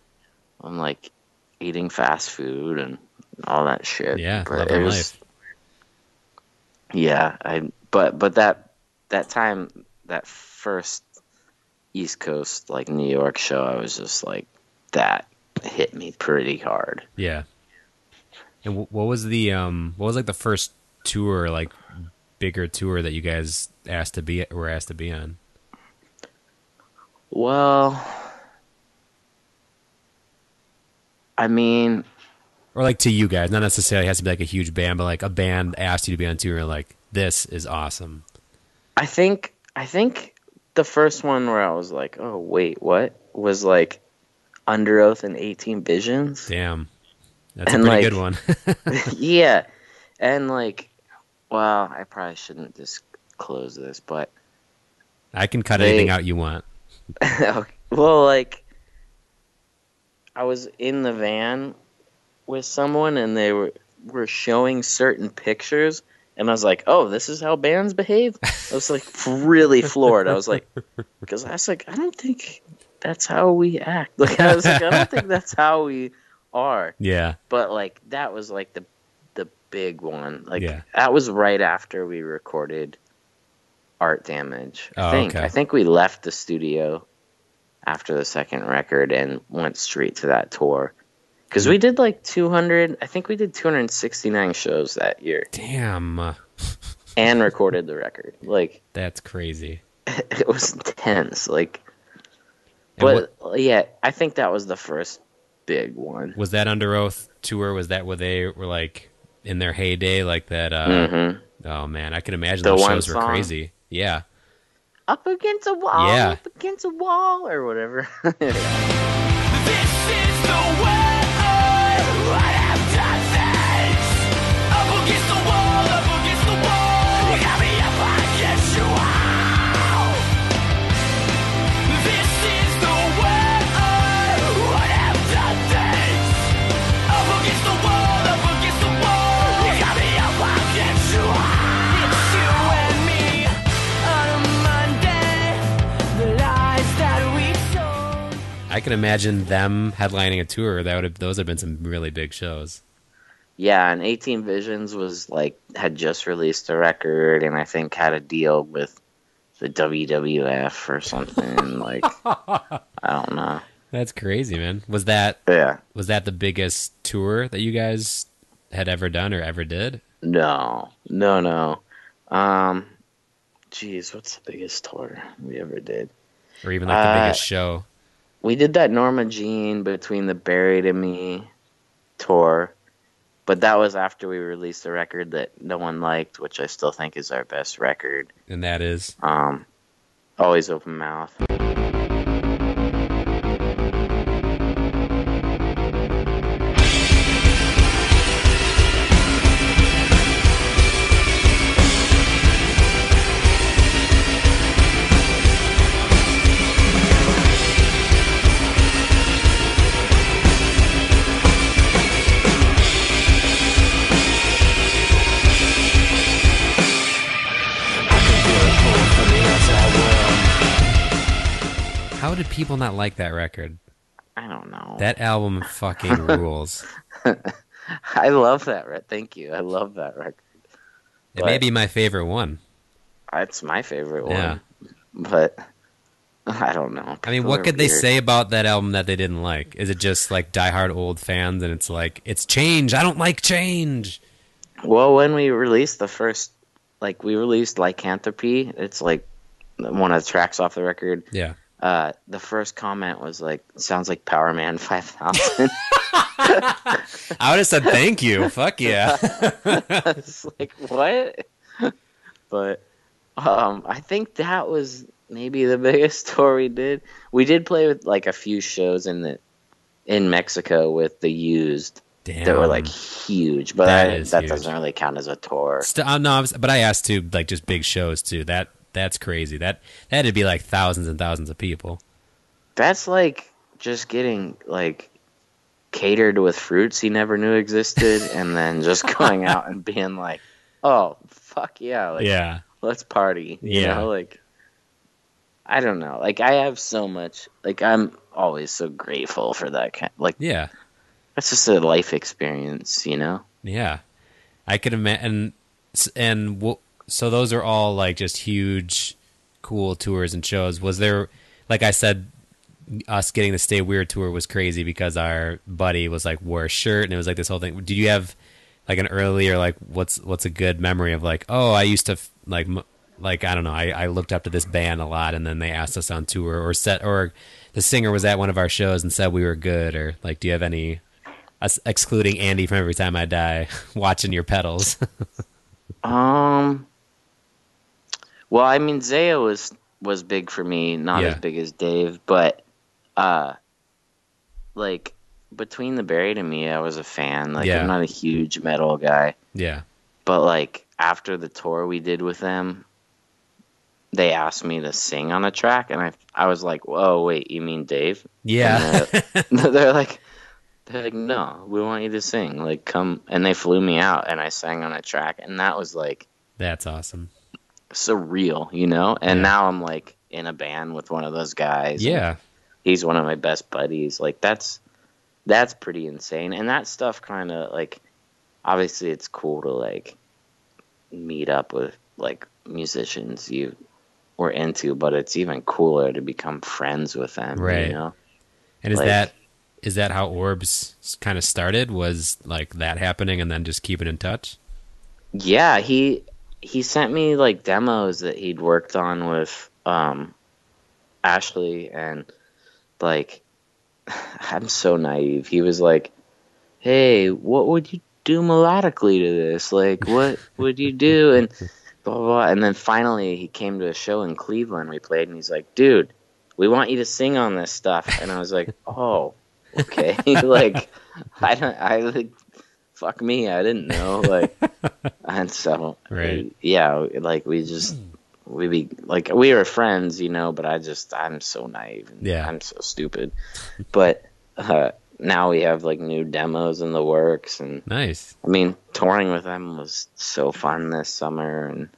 I'm like eating fast food and all that shit. Yeah. but it was life. yeah. I but but that that time that first East Coast like New York show, I was just like that hit me pretty hard. Yeah. And wh- what was the um what was like the first tour like bigger tour that you guys asked to be were asked to be on? Well, I mean, Or like to you guys, not necessarily has to be like a huge band, but like a band asked you to be on tour and like this is awesome. I think I think the first one where I was like, "Oh wait, what?" was like Under Oath and 18 Visions. Damn. That's And, a pretty like- good one. [laughs] [laughs] yeah, and like, well, I probably shouldn't disclose this, but I can cut They- anything out you want. [laughs] well, like, I was in the van with someone, and they were were showing certain pictures, and I was like, "Oh, this is how bands behave." I was like really floored. I was like, because I was like, I don't think that's how we act. [laughs] Like I was like, I don't think that's how we are. Yeah. But like that was like the the big one. Like Yeah. that was right after we recorded Art Damage. I Oh, think okay. I think we left the studio after the second record and went straight to that tour. Cuz we did like 200 I think we did 269 shows that year Damn. and recorded the record. Like [laughs] That's crazy. [laughs] it was intense like And but yeah, I think that was the first big one. Was that Under Oath tour? Was that where they were like in their heyday, like that? Uh, Mhm. Oh man, I can imagine The those one shows were crazy. Yeah. Up against a wall, Yeah. up against a wall or whatever. [laughs] I can imagine them headlining a tour. That would have those have been some really big shows. yeah, and 18 Visions was like had just released a record and I think had a deal with the WWF or something [laughs] like I don't know. That's crazy, man. Was that Yeah. was that the biggest tour that you guys had ever done or ever did? No. No, no. Um Jeez, what's the biggest tour we ever did? Or even like the Uh, biggest show? We did that Norma Jean between the Buried and Me tour, but that was after we released a record that no one liked, which I still think is our best record. And that is Um, always open mouth. Did people not like that record? I don't know. That album fucking [laughs] rules. I love that. Re- Thank you. I love that record. It may be my favorite one. Uh, it's my favorite Yeah. one, but I don't know. I mean, what could they say about that album that they didn't like? Is it just like diehard old fans and it's like it's change? I don't like change. Well, when we released the first, like we released Lycanthropy, it's like one of the tracks off the record. Yeah. Uh, the first comment was like, "Sounds like Power Man [laughs] 5000." [laughs] I would have said thank you. Fuck yeah. [laughs] it's like what? but um, I think that was maybe the biggest tour we did. We did play with like a few shows in the in Mexico with the Used Damn. that were like huge, but That I- that huge. doesn't really count as a tour. St- uh, no, I was- but I asked to like just big shows too. That that's crazy. That that would be like thousands and thousands of people. That's like just getting like catered with fruits he never knew existed, [laughs] and then just going out and being like, "Oh fuck yeah!" Like, yeah. let's party. You Yeah. know, like I don't know. Like I have so much. Like I'm always so grateful for that kind. Like Yeah. that's just a life experience. You know. Yeah, I could imagine. And and so those are all like just huge, cool tours and shows. Was there, like I said, us getting the Stay Weird tour was crazy because our buddy was like wore a shirt and it was like this whole thing. Did you have like an earlier like what's what's a good memory of like oh I used to like like I don't know I, I looked up to this band a lot and then they asked us on tour or set or the singer was at one of our shows and said we were good or like do you have any us excluding Andy from Every Time I Die, [laughs] watching your pedals. [laughs] Um. Well, I mean, Zao was was big for me, not Yeah. as big as Dave, but uh, like between the buried and me, I was a fan. Like Yeah. I'm not a huge metal guy, yeah, but like after the tour we did with them, they asked me to sing on a track, and I I was like, "Whoa, wait, you mean Dave?" yeah, uh, [laughs] [laughs] they're like, they're like, "No, we want you to sing. Like, come." And they flew me out, and I sang on a track, and that was like that's awesome. Surreal, you know. And Yeah. now I'm like in a band with one of those guys. Yeah, he's one of my best buddies. Like that's that's pretty insane. And that stuff kind of like obviously it's cool to like meet up with like musicians you were into, but it's even cooler to become friends with them. Right. You know? And is Like- that is that how Orbs kind of started? Was like that happening and then just keeping in touch? Yeah, he he sent me like demos that he'd worked on with um Ashley and like [sighs] I'm so naive. He was like, "Hey, what would you do melodically to this? Like what would you do?" and [laughs] blah blah, blah. and then finally he came to a show in Cleveland we played and he's like, "Dude, we want you to sing on this stuff." And I was like, [laughs] "Oh, okay." [laughs] like I don't I like fuck me, I didn't know like [laughs] and so Right. yeah like we just we be like we were friends you know but i just i'm so naive and Yeah. i'm so stupid but uh now we have like new demos in the works and Nice. i mean touring with them was so fun this summer and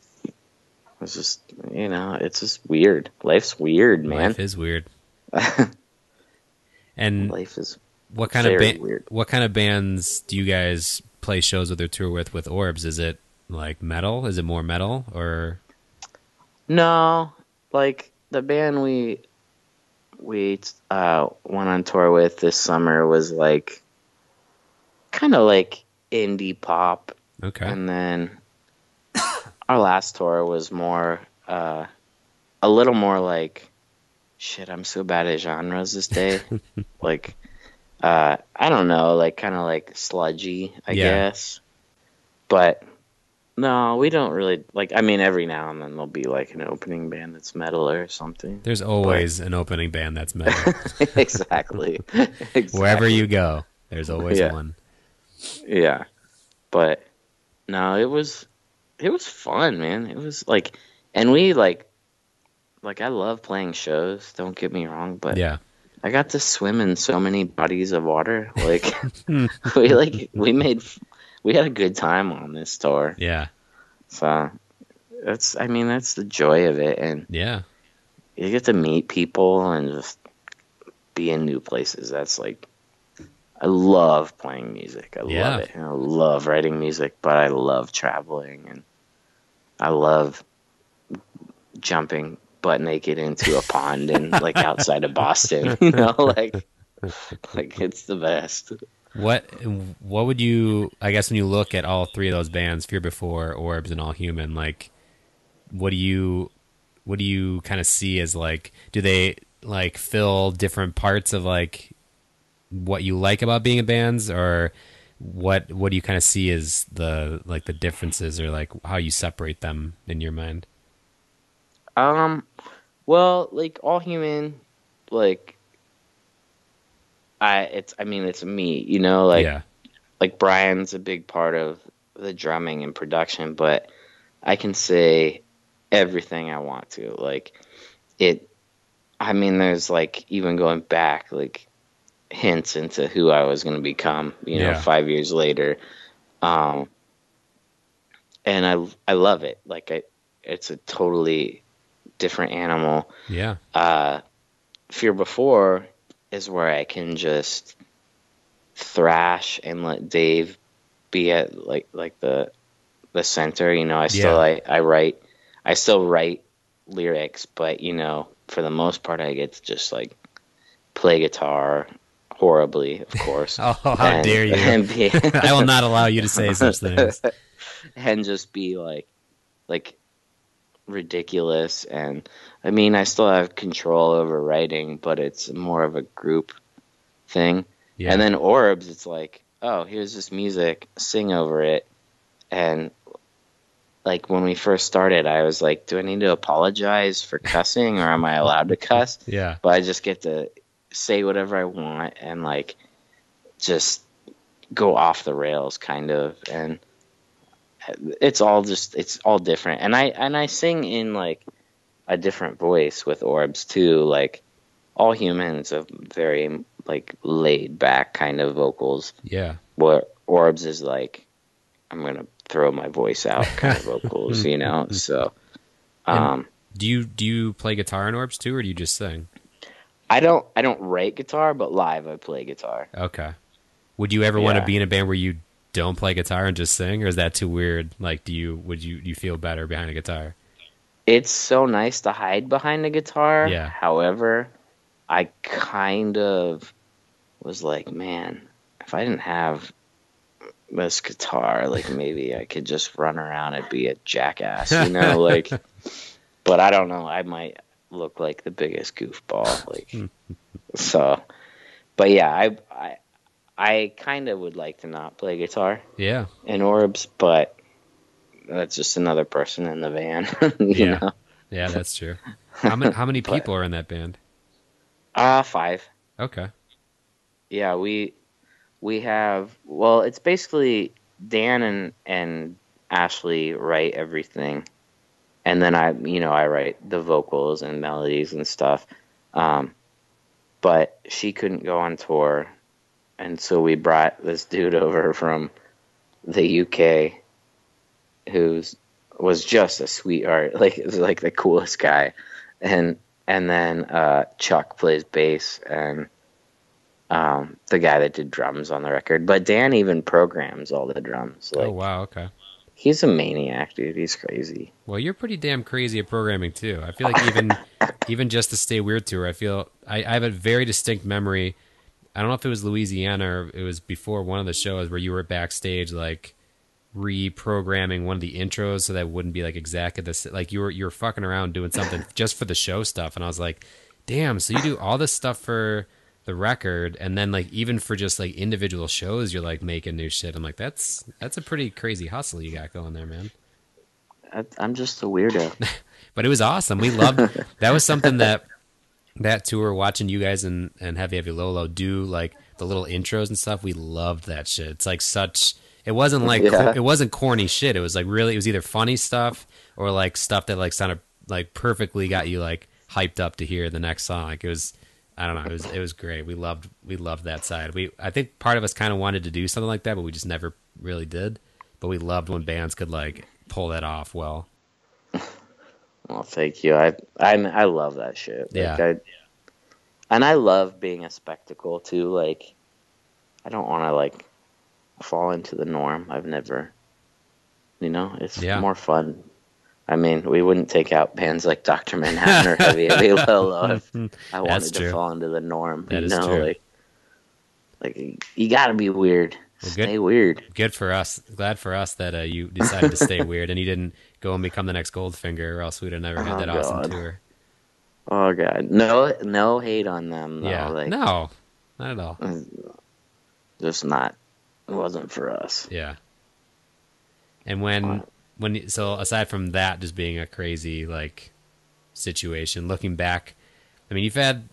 it's just you know it's just weird life's weird man Life is weird. [laughs] and life is what kind of ba- weird. what kind of bands do you guys play shows with or tour with with Orbs? Is it like metal? Is it more metal or No, like the band we we uh, went on tour with this summer was like kind of like indie pop, okay? and then [coughs] our last tour was more uh, a little more like shit. I'm so bad at genres this day. [laughs] like uh, I don't know, like kind of like sludgy, I Yeah. guess. But no, we don't really like. I mean, every now and then there'll be like an opening band that's metal or something. There's always an opening band that's metal. [laughs] exactly. [laughs] exactly. Wherever you go, there's always Yeah. one. Yeah. But no, it was it was fun, man. It was like and we like like I love playing shows, don't get me wrong, but Yeah. I got to swim in so many bodies of water. Like [laughs] [laughs] we like we made we had a good time on this tour. Yeah. So that's I mean that's the joy of it and Yeah. you get to meet people and just be in new places. That's like I love playing music. I Yeah. love it. And I love writing music, but I love traveling and I love jumping butt naked into a pond and like outside of Boston. [laughs] You know, like like it's the best. What what would you I guess when you look at all three of those bands, Fear Before, Orbs and All Human, like what do you what do you kind of see as like do they like fill different parts of like what you like about being in bands or what what do you kind of see as the like the differences or like how you separate them in your mind? Um, well, like all human, like I, it's, I mean, it's me, you know, like, yeah. like Brian's a big part of the drumming and production, but I can say everything I want to. Like, it, I mean, there's like even going back, like hints into who I was going to become, you know, Yeah. five years later. Um, and I, I love it. Like, I, it's a totally different animal Yeah. uh, Fear Before is where I can just thrash and let Dave be at like like the the center. You know, I still Yeah. I, I write I still write lyrics, but you know, for the most part, I get to just like play guitar horribly, of course. [laughs] Oh, how and- dare you. [laughs] And, [laughs] I will not allow you to say such things. and just be like like ridiculous and I mean I still have control over writing but it's more of a group thing. Yeah. And then orbs it's like, oh, here's this music, sing over it. And like when we first started I was like, do I need to apologize for cussing or am I allowed to cuss? [laughs] yeah. but I just get to say whatever I want and like just go off the rails kind of and it's all just it's all different and I and I sing in like a different voice with orbs too like all humans have very like laid back kind of vocals Yeah. where orbs is like I'm gonna throw my voice out kind of [laughs] vocals you know so um Do you do you play guitar in Orbs too or do you just sing? I don't I don't write guitar, but live I play guitar. Okay. Would you ever want to be in a band where you don't play guitar and just sing, or is that too weird? Like, do you would you do you feel better behind a guitar? It's so nice to hide behind a guitar. Yeah. However, I kind of was like, man, if I didn't have this guitar, like [laughs] maybe I could just run around and be a jackass, you know, [laughs] like but I don't know, I might look like the biggest goofball like [laughs] so but yeah, I I I kind of would like to not play guitar Yeah. in orbs, but that's just another person in the van, [laughs] you Yeah. know. Yeah, that's true. How many how many [laughs] people are in that band? Uh five. Okay. Yeah, we we have well, it's basically Dan and and Ashley write everything, and then I you know I write the vocals and melodies and stuff. Um, but she couldn't go on tour, and so we brought this dude over from the UK, who's was just a sweetheart, [laughs] like like the coolest guy, and and then uh, Chuck plays bass and um, the guy that did drums on the record. But Dan even programs all the drums. Like oh wow. Okay. he's a maniac, dude. He's crazy. Well, you're pretty damn crazy at programming too. I feel like even [laughs] even just to stay weird tour, I feel I, I have a very distinct memory. I don't know if it was Louisiana or it was before one of the shows where you were backstage like reprogramming one of the intros so that it wouldn't be like exactly the s- like you were you were fucking around doing something [laughs] just for the show stuff and I was like, "Damn, so you do all this stuff for the record and then like even for just like individual shows you're like making new shit." I'm like, "That's that's a pretty crazy hustle you got going there, man." I, I'm just a weirdo. [laughs] but it was awesome. We loved that was something that [laughs] that tour watching you guys and and Heavy Heavy Low Low do like the little intros and stuff. We loved that shit. It's like such. It wasn't like Yeah. it wasn't corny shit. It was like really. It was either funny stuff or like stuff that like sounded like perfectly got you like hyped up to hear the next song. Like it was. I don't know. It was it was great. We loved we loved that side. We I think part of us kind of wanted to do something like that, but we just never really did. But we loved when bands could like pull that off well. Well, thank you. I I I love that shit. Yeah. Like, I, and I love being a spectacle too. Like, I don't want to like fall into the norm. I've never, you know, it's Yeah. more fun. I mean, we wouldn't take out bands like Doctor Manhattan or Heavy Heavy [laughs] Low Low if [laughs] I wanted to fall into the norm. That you is know, true. like, like you got to be weird. Well, good. Stay weird. good for us. Glad for us that uh, you decided to stay [laughs] weird and you didn't go and become the next Goldfinger, or else we'd have never had Oh, that awesome God. tour. Oh god, no, no hate on them. Though. yeah, like, no, not at all. just not. It wasn't for us. Yeah. And when when you- so aside from that, just being a crazy like situation, looking back, I mean, you've had,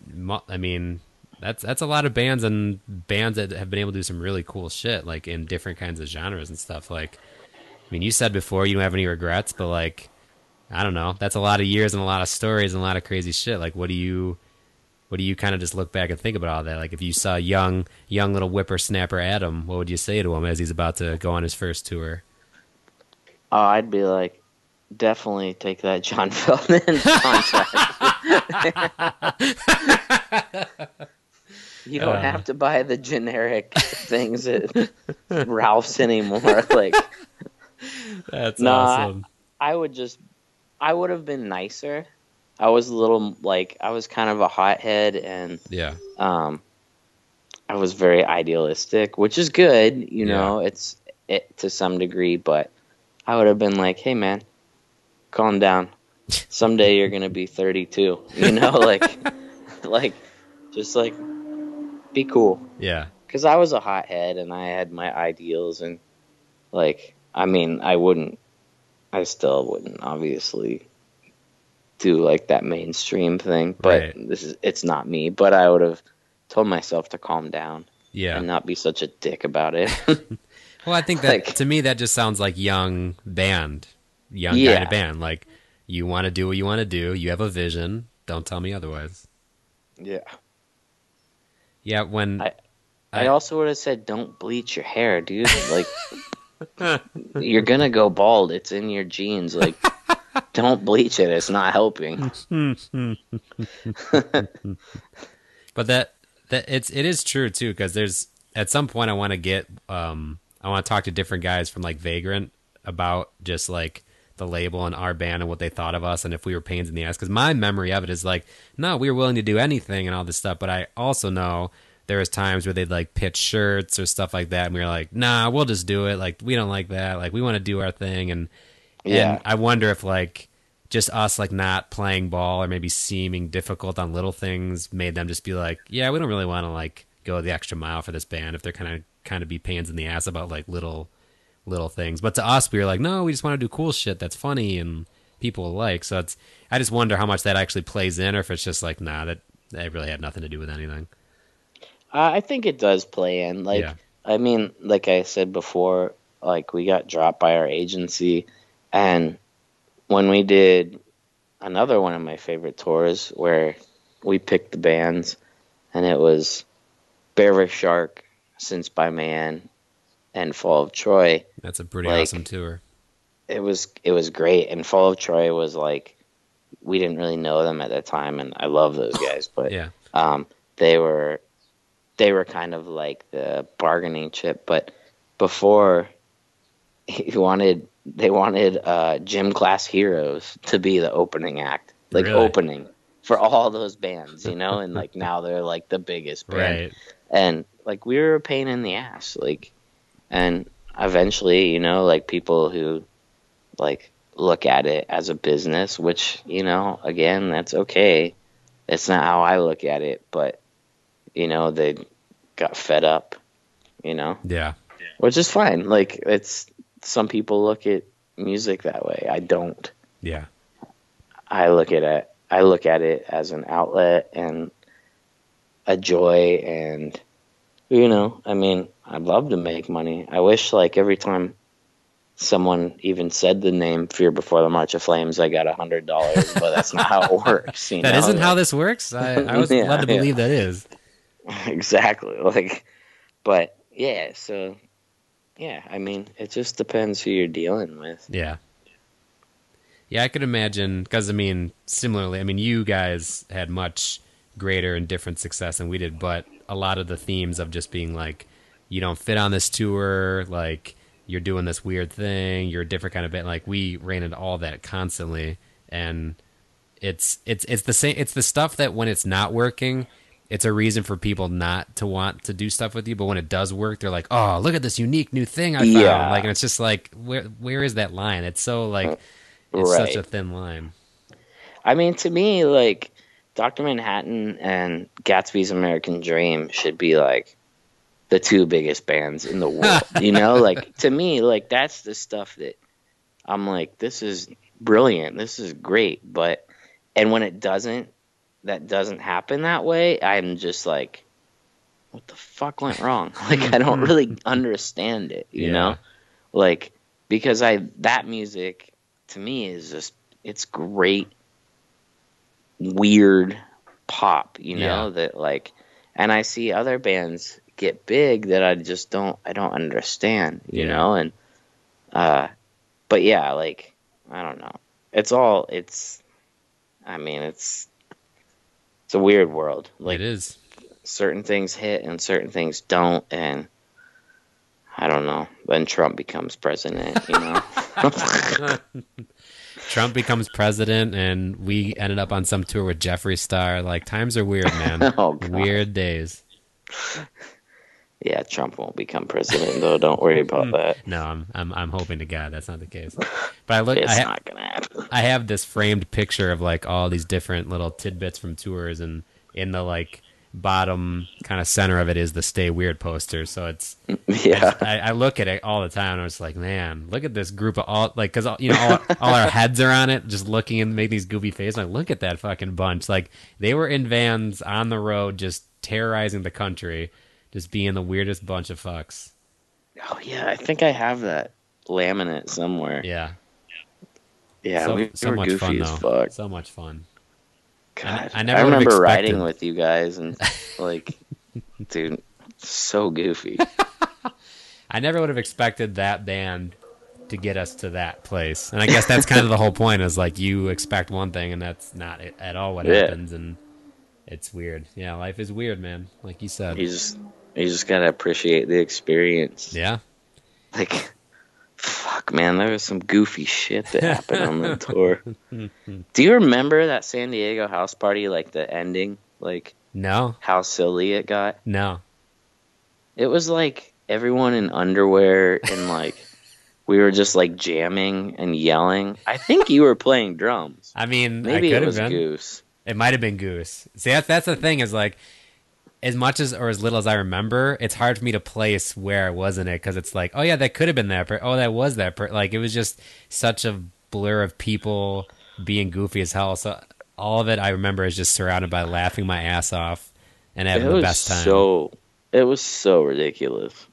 I mean, that's that's a lot of bands and bands that have been able to do some really cool shit, like in different kinds of genres and stuff. Like, I mean, you said before you don't have any regrets, but like, I don't know, that's a lot of years and a lot of stories and a lot of crazy shit. Like, what do you? What do you kind of just look back and think about all that? Like, if you saw young, young little whippersnapper Adam, what would you say to him as he's about to go on his first tour? Oh, I'd be like, definitely take that John Feldmann [laughs] contract. [laughs] [laughs] you don't Uh. have to buy the generic things at Ralph's anymore. [laughs] Like, That's Nah, awesome. I would just, I would have been nicer. I was a little like, I was kind of a hothead and Yeah, um, I was very idealistic, which is good, you Yeah. know, it's it to some degree, but I would have been like, "Hey, man, calm down. Someday you're gonna be 32." You know, [laughs] like, like, just like, be cool. yeah, Because I was a hothead and I had my ideals, and like, I mean, I wouldn't, I still wouldn't, obviously. Do like that mainstream thing, but Right. this is it's not me. But I would have told myself to calm down yeah. and not be such a dick about it. [laughs] Well, I think that like- to me that just sounds like young band, young Yeah. kind of band. Like you want to do what you want to do. You have a vision. Don't tell me otherwise. yeah. Yeah, when I- I, I- also would have said, "Don't bleach your hair, dude. Like, [laughs] you're gonna go bald. It's in your genes. Like, [laughs] don't bleach it. It's not helping." [laughs] But that that it's it is true too because there's at some point I want to get um I want to talk to different guys from like Vagrant about just like the label and our band and what they thought of us and if we were pains in the ass. Because my memory of it is like no we were willing to do anything and all this stuff but I also know there was times where they'd like pitch shirts or stuff like that and we were like nah we'll just do it. Like we don't like that. Like we want to do our thing. And Yeah. and I wonder if like just us like not playing ball or maybe seeming difficult on little things made them just be like, yeah, we don't really want to like go the extra mile for this band if they're kind of kind of be pains in the ass about like little little things. But to us, we were like, no, we just want to do cool shit that's funny and people like. So it's I just wonder how much that actually plays in, or if it's just like, nah, that that really had nothing to do with anything. Uh, I think it does play in. Like, Yeah. I mean, like I said before, like we got dropped by our agency, and when we did another one of my favorite tours where we picked the bands, and it was Bear Shark, Since by Man, and Fall of Troy. That's a pretty Like- awesome tour. It was it was great, and Fall of Troy was like we didn't really know them at the time, and I love those guys, [laughs] but Yeah, um, they were they were kind of like the bargaining chip. But before he wanted they wanted uh, gym class heroes to be the opening act, like Really? opening for all those bands, you know. and like [laughs] now they're like the biggest band, right. and like we were a pain in the ass, like, and eventually, you know, like people who like look at it as a business, which you know, again, that's okay. It's not how I look at it, but you know, they got fed up, you know, Yeah, which is fine. Like it's some people look at music that way. I don't. yeah, I look at it I look at it as an outlet and a joy and you know, I mean, I'd love to make money. I wish like every time someone even said the name Fear Before the March of Flames, I got a hundred dollars, but that's not how it [laughs] works. You that know? isn't how this works. I, I [laughs] was Yeah, glad to yeah. believe that is. [laughs] exactly. Like but yeah, so yeah, I mean, it just depends who you're dealing with. Yeah. Yeah, I could imagine because I mean, similarly, I mean, you guys had much greater and different success than we did, but a lot of the themes of just being like, you don't fit on this tour, like you're doing this weird thing, you're a different kind of band. Like we ran into all that constantly, and it's it's it's the same. It's the stuff that when it's not working, it's a reason for people not to want to do stuff with you. But when it does work, they're like, "Oh, look at this unique new thing I found!" Yeah. Like, and it's just like, where where is that line? It's so like, it's such a thin line. I mean, to me, like Doctor Manhattan and Gatsby's American Dream should be like the two biggest bands in the world. [laughs] you know, like to me, like that's the stuff that I'm like, this is brilliant, this is great, but and when it doesn't, that doesn't happen that way, I'm just like, what the fuck went wrong? [laughs] Like I don't really [laughs] understand it, you Yeah. know, like because I that music to me is just it's great weird pop, you know, Yeah. that like and I see other bands get big that I just don't I don't understand, you Yeah. know, and uh but yeah, like I don't know. It's all it's I mean, it's it's a weird world. Like it is. certain things hit and certain things don't and I don't know. When Trump becomes president, you know. [laughs] [laughs] [laughs] Trump becomes president, and we ended up on some tour with Jeffree Star. Like times are weird, man. [laughs] Oh, weird days. yeah, Trump won't become president though. Don't worry about [laughs] that. No, I'm I'm I'm hoping to God that's not the case. But I look, It's I, ha- not gonna happen. I have this framed picture of like all these different little tidbits from tours, and in the like bottom kind of center of it is the "Stay Weird" poster. So [laughs] it's Yeah. I, I look at it all the time, and I'm just like, man, look at this group of all like because you know all, all our heads are on it, just looking and make these goofy faces. Like, look at that fucking bunch. Like they were in vans on the road, just terrorizing the country, just being the weirdest bunch of fucks. Oh yeah, I think I have that laminate somewhere. Yeah, Yeah, so, we, we were much goofy fun as though. fuck. So much fun. God, I I, never would've remember expected- riding with you guys and [laughs] like, dude, so goofy. [laughs] I never would have expected that band to get us to that place. And I guess that's kind of the whole point is like you expect one thing and that's not at all what Yeah. happens and It's weird. Yeah, life is weird, man. Like you said. You just you just gotta appreciate the experience. Yeah. Like, fuck, man, there was some goofy shit that happened on the [laughs] tour. Do you remember that San Diego house party? Like the ending, like No. how silly it got. No. It was like everyone in underwear and like we were just like jamming and yelling. I think you were playing drums. I mean, Maybe I it was been. Goose. It might have been Goose. See, that's that's the thing is like, as much as or as little as I remember, it's hard for me to place where I was in it because it's like, oh yeah, that could have been that. Per- oh, that was that. Per-. Like it was just such a blur of people being goofy as hell. So all of it I remember is just surrounded by laughing my ass off and having the best time. so. It was so ridiculous.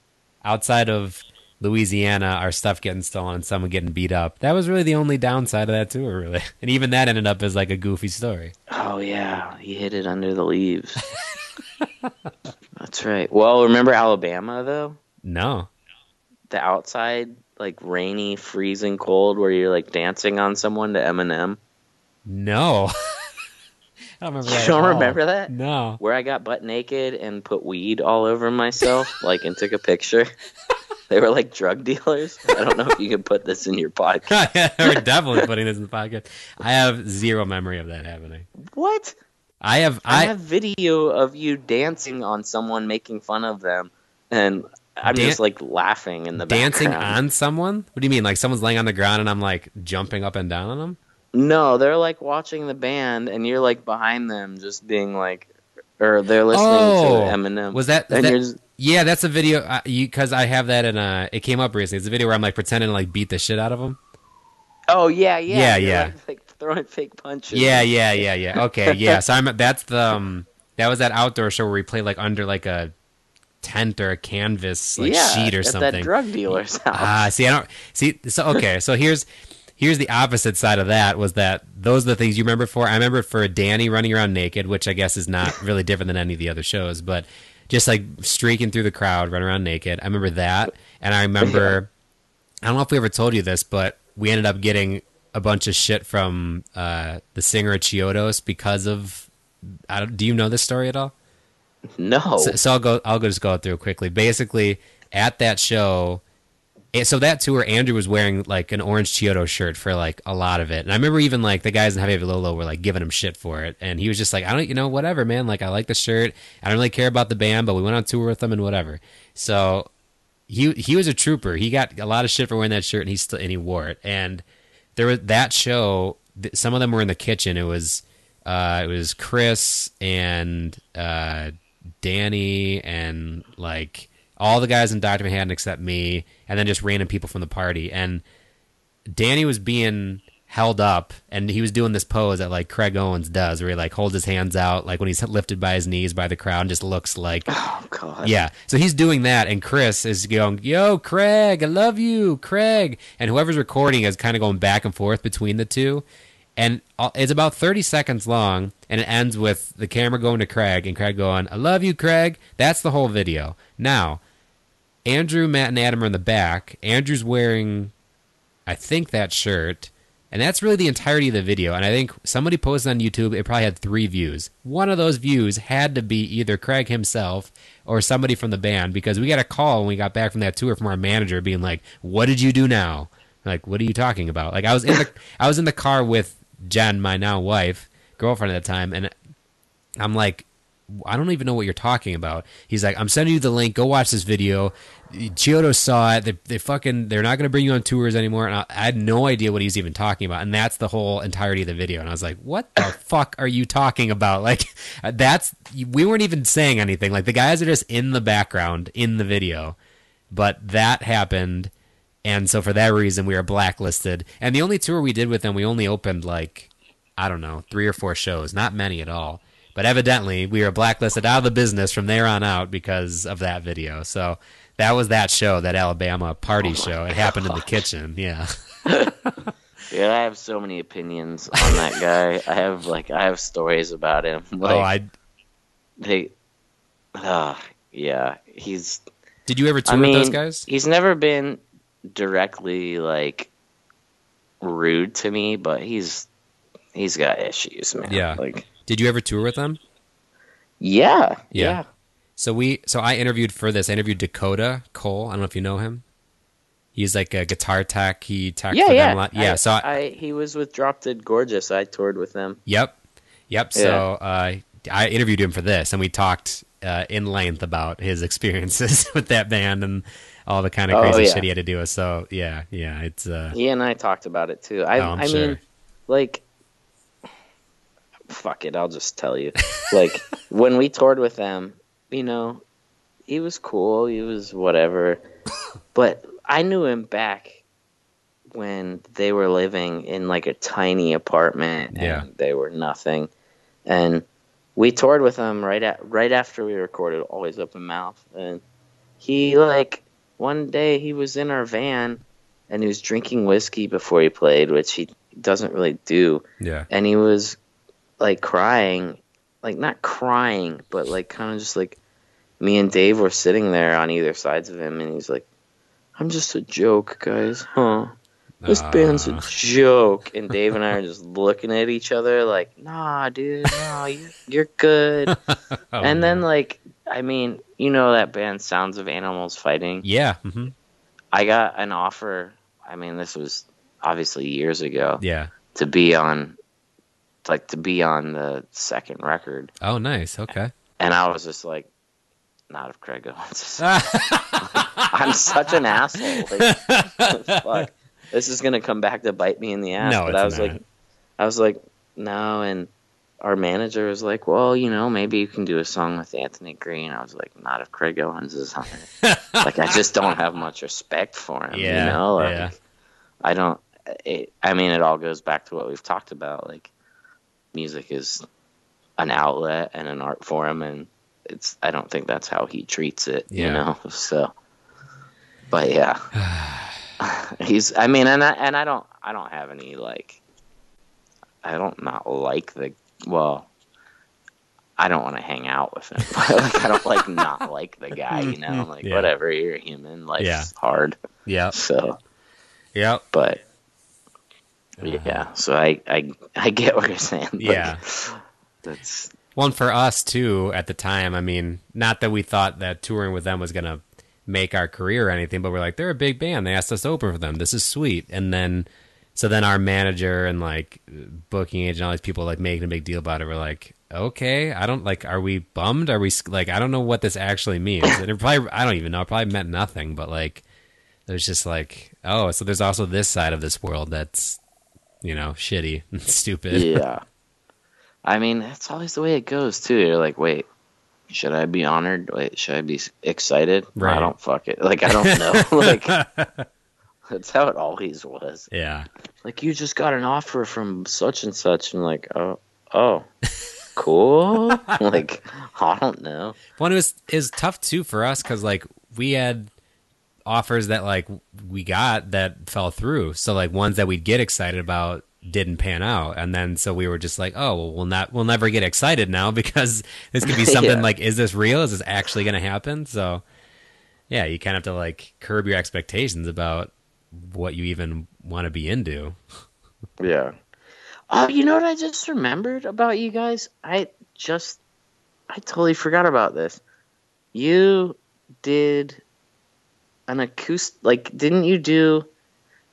Outside of Louisiana, our stuff getting stolen and someone getting beat up. That was really the only downside of that tour, really. [laughs] And even that ended up as like a goofy story. Oh yeah, he hid it under the leaves. [laughs] That's right. Well, remember Alabama though? No. The outside, like rainy, freezing cold, where you're like dancing on someone to Eminem. No. [laughs] I don't remember You that. don't at all. remember that? No. Where I got butt naked and put weed all over myself, [laughs] like, and took a picture. [laughs] They were like drug dealers. I don't know if you can put this in your podcast. We're definitely putting this in the podcast. I have zero memory of that happening. What? I have I I have video of you dancing on someone, making fun of them, and I'm Dan- just like laughing in the dancing background. on someone. What do you mean? Like someone's laying on the ground and I'm like jumping up and down on them? No, they're like watching the band, and you're like behind them, just being like, or they're listening Oh, to Eminem. was that- And that- you're just, Yeah, that's a video. Uh, you because I have that in uh It came up recently. It's a video where I'm like pretending to like beat the shit out of them. oh yeah, yeah, Yeah, you're, yeah. like, like throwing fake punches. Yeah, yeah, yeah, yeah. Okay, [laughs] yeah. So I'm that's the um, that was that outdoor show where we played like under like a tent or a canvas like yeah, sheet or at something. that drug dealer's house. Ah, see, I don't see. So okay, so here's here's the opposite side of that was that those are the things you remember for. I remember for Danny running around naked, which I guess is not really different than any of the other shows, but just like streaking through the crowd, running around naked. I remember that, and I remember. [laughs] I don't know if we ever told you this, but we ended up getting a bunch of shit from uh, the singer Chiodos because of. I don't, do you know this story at all? no, So, so I'll go. I'll go just go through it quickly. Basically, at that show, eh, so that tour, Andrew was wearing like an orange Chiodo shirt for like a lot of it, and I remember even like the guys in Heavy Heavy Low Low were like giving him shit for it, and he was just like, I don't, you know, whatever, man. Like I like the shirt. I don't really care about the band, but we went on tour with them and whatever. So he he was a trooper. He got a lot of shit for wearing that shirt, and he still and he wore it. And there was that show. th- Some of them were in the kitchen. It was uh, it was Chris and uh, Danny and like all the guys in Doctor Manhattan except me, and then just random people from the party. And Danny was being held up, and he was doing this pose that like Craig Owens does, where he like holds his hands out, like when he's lifted by his knees by the crowd, and just looks like oh god, yeah. So he's doing that, and Chris is going, "Yo, Craig, I love you, Craig." And whoever's recording is kind of going back and forth between the two, and uh, it's about thirty seconds long, and it ends with the camera going to Craig and Craig going, "I love you, Craig." That's the whole video. Now, Andrew, Matt, and Adam are in the back. Andrew's wearing, I think, that shirt. And that's really the entirety of the video. And I think somebody posted on YouTube, it probably had three views. One of those views had to be either Craig himself or somebody from the band because we got a call when we got back from that tour from our manager being like, What did you do now? Like, what are you talking about? Like I was in the [laughs] I was in the car with Jen, my now wife, girlfriend at the time, and I'm like, I don't even know what you're talking about. He's like, I'm sending you the link. Go watch this video. Chiodo saw it. They, they fucking, they're not going to bring you on tours anymore. And I, I had no idea what he's even talking about. And that's the whole entirety of the video. And I was like, what the [coughs] fuck are you talking about? Like, [laughs] that's, we weren't even saying anything. Like, the guys are just in the background in the video. But that happened. And so for that reason, we were blacklisted. And the only tour we did with them, we only opened like, I don't know, three or four shows, not many at all. But evidently, we were blacklisted out of the business from there on out because of that video. So that was that show, that Alabama party show. It happened in the kitchen. Yeah. [laughs] Yeah, I have so many opinions on that guy. I have like I have stories about him. Like oh, I they, uh, yeah, he's. did you ever tour I mean, with those guys? he's never been directly like rude to me, but he's he's got issues, man. Yeah. like Did you ever tour with them? Yeah, Yeah. yeah. So we, so I interviewed for this. I interviewed Dakota Cole. I don't know if you know him. He's like a guitar tech. He tech Yeah, for yeah. them a lot. Yeah. I, so I, I he was with Drop Dead Gorgeous. I toured with them. Yep. Yep. So uh, I interviewed him for this, and we talked uh, in length about his [laughs] experiences [laughs] with that band and all the kind of Oh, crazy yeah. shit he had to do. with. So yeah, yeah, it's uh, He and I talked about it too. I, Oh, I sure. mean, like, fuck it. I'll just tell you. Like [laughs] when we toured with them, you know, he was cool. He was whatever. But I knew him back when they were living in like a tiny apartment and Yeah. they were nothing. And we toured with him right at right after we recorded Always Open Mouth and he like one day he was in our van and he was drinking whiskey before he played, which he doesn't really do. yeah, And he was like crying, like not crying, but like kind of just like me and Dave were sitting there on either sides of him, and he's like, "I'm just a joke, guys, huh? This band's a joke." And Dave and I are just [laughs] looking at each other like, "Nah, dude, no, [laughs] you're you're good." Oh, and then like, I mean, you know that band Sounds of Animals Fighting. yeah, Mm-hmm. I got an offer. I mean, this was obviously years ago yeah. to be on, like to be on the second record, Oh, nice. Okay. and I was just like, not if Craig Owens. [laughs] I'm such an asshole. Like, [laughs] fuck, this is gonna come back to bite me in the ass. No, but it's I was not. like, I was like, no, and our manager was like, well, you know, maybe you can do a song with Anthony Green. I was like, not if Craig Owens is on it. [laughs] like, I just don't have much respect for him. Yeah, you know, like, yeah. I don't. It, I mean, it all goes back to what we've talked about. Like, music is an outlet and an art form, and it's. I don't think that's how he treats it. Yeah. You know, [laughs] so. But yeah, [sighs] [sighs] he's. I mean, and I and I don't. I don't have any like. I don't not like the well. I don't want to hang out with him. But [laughs] like, I don't like not [laughs] like the guy. You know, mm-hmm. like Yeah. whatever. You're human. Life's Yeah. hard. Yeah. So Yeah. but yeah, so I I I get what you're saying. Yeah. that's One for us too at the time. I mean, not that we thought that touring with them was gonna make our career or anything, but we're like, they're a big band. They asked us to open for them. This is sweet. And then, so then our manager and like booking agent, all these people like making a big deal about it. We're like, okay, I don't like. Are we bummed? Are we like? I don't know what this actually means. And it probably, I don't even know. It probably meant nothing. But like, it was just like, oh, so there's also this side of this world that's, you know, shitty [laughs] and stupid. yeah. I mean, that's always the way it goes too. You're like, wait, should I be honored? Wait, should I be excited? Right. I don't fuck it. Like I don't know. [laughs] [laughs] like that's how it always was. yeah. Like you just got an offer from such and such, and like, oh, oh, cool. like I don't know. Well, it was was tough too for us because like we had offers that like we got that fell through. So like ones that we'd get excited about didn't pan out, and then so we were just like, oh, well, we'll not we'll never get excited now [laughs] because this could be [laughs] something Yeah. like, is this real? Is this actually going to happen? So yeah, you kind of have to like curb your expectations about what you even want to be into. [laughs] Yeah. Oh, you know what I just remembered about you guys? I just I totally forgot about this. You did an acoustic like didn't you do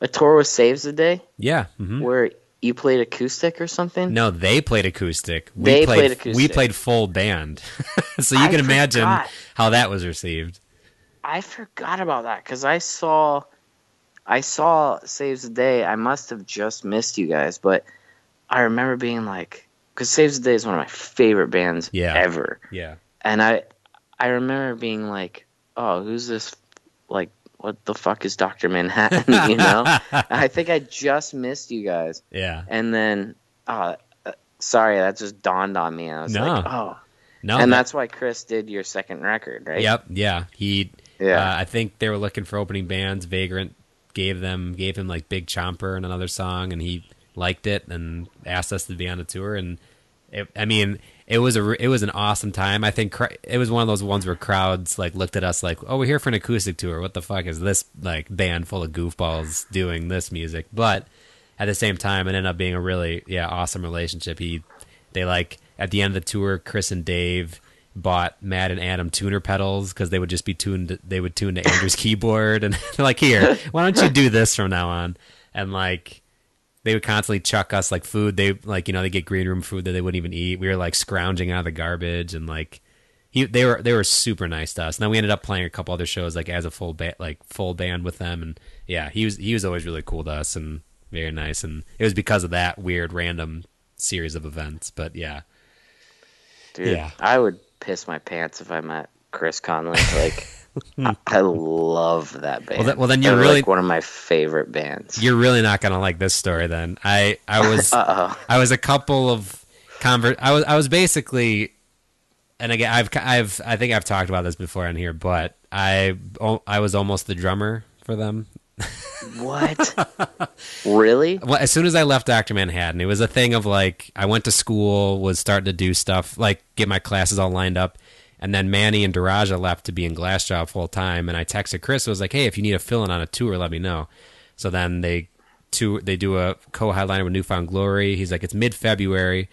a tour with Saves the Day Yeah. hmm where you played acoustic or something? No, they played acoustic. We They played, played We played full band, [laughs] so you I can imagine forgot. how that was received. I forgot about that cuz I saw I saw Saves the Day. I must have just missed you guys, but I remember being like cuz Saves the Day is one of my favorite bands Yeah. ever. Yeah. and I I remember being like, "Oh, who's this? Like, what the fuck is Doctor Manhattan?" [laughs] you know. I think I just missed you guys, Yeah. and then, uh, uh, sorry, that just dawned on me. I was No. like, "Oh," No. and that's why Chris did your second record, right? Yep. Yeah. He. Yeah. Uh, I think they were looking for opening bands. Vagrant gave them gave him like Big Chomper and another song, and he liked it and asked us to be on the tour. And it, I mean, it was a it was an awesome time. I think it was one of those ones where crowds like looked at us like, "Oh, we're here for an acoustic tour. What the fuck is this like band full of goofballs doing this music?" But at the same time, it ended up being a really yeah awesome relationship. He they like at the end of the tour, Chris and Dave bought Matt and Adam tuner pedals because they would just be tuned. They would tune to Andrew's [laughs] keyboard, and [laughs] like, "Here, why don't you do this from now on?" And like, they would constantly chuck us like food. They like you know they get green room food that they wouldn't even eat. We were like scrounging out of the garbage, and like he they were they were super nice to us. And then we ended up playing a couple other shows like as a full band like full band with them, and yeah, he was he was always really cool to us and very nice. And it was because of that weird random series of events. But yeah, Dude, Yeah. I would piss my pants if I met Chris Conley. Like, I, I love that band. that- well, then you're They're, really- like one of my favorite bands. you're really not gonna like this story. Then I I was. [laughs] I was a couple of convert. I was I was basically, and again I've I've I think I've talked about this before in here, but I I was almost the drummer for them. What? [laughs] really? Well, as soon as I left Doctor Manhattan, it was a thing of like I went to school, was starting to do stuff like get my classes all lined up, and then Manny and Durijah left to be in Glassjaw full time, and I texted Chris. I was like, "Hey, if you need a fill in on a tour, let me know." So then they tour, they do a co-headliner with New Found Glory. He's like, "It's mid February."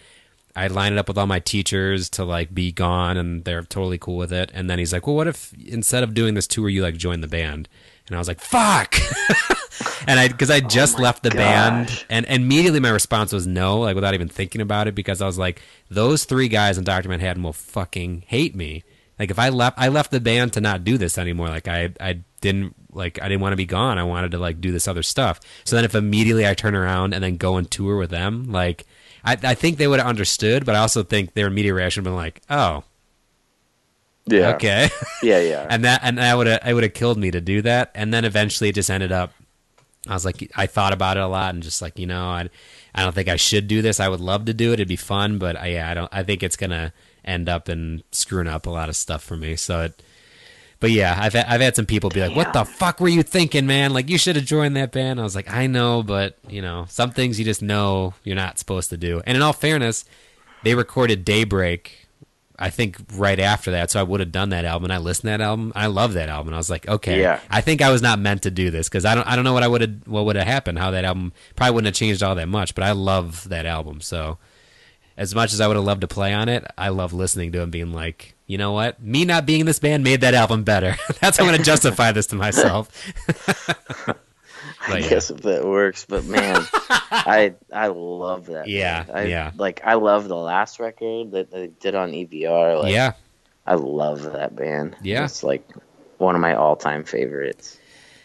I line it up with all my teachers to like be gone, and they're totally cool with it. And then he's like, "Well, what if instead of doing this tour, you like join the band?" And I was like, "Fuck!" [laughs] and I because I just my left the band, and and immediately my response was no, like without even thinking about it, because I was like, those three guys in Doctor Manhattan will fucking hate me. Like if I left, I left the band to not do this anymore. Like I I didn't like I didn't want to be gone. I wanted to like do this other stuff. So then if immediately I turn around and then go and tour with them, like I I think they would have understood, but I also think their immediate reaction would have been like, oh Yeah. okay. [laughs] Yeah, yeah. and that and that would have it would have killed me to do that. And then eventually it just ended up i was like i thought about it a lot and just like you know i, I don't think i should do this. I would love to do it. It'd be fun but I, yeah i don't i think it's gonna end up in screwing up a lot of stuff for me. So it but yeah i've had, i've had some people be like what the fuck were you thinking man? Like you should have joined that band. I was like i know but you know some things you just know you're not supposed to do. And in all fairness they recorded daybreak I think right after that, so I would have done that album. And I listened to that album. I love that album. I was like, okay, Yeah. I think I was not meant to do this because I don't, I don't know what I would have, what would have happened. How that album probably wouldn't have changed all that much. But I love that album. So as much as I would have loved to play on it, I love listening to it and being like, you know what, me not being in this band made that album better. [laughs] That's how I'm going to justify this to myself. [laughs] I yeah. guess if that works, but man, [laughs] I I love that. Yeah. I, yeah. Like I love the last record that they did on EVR. Like, yeah, I love that band. Yeah. it's like one of my all-time favorites.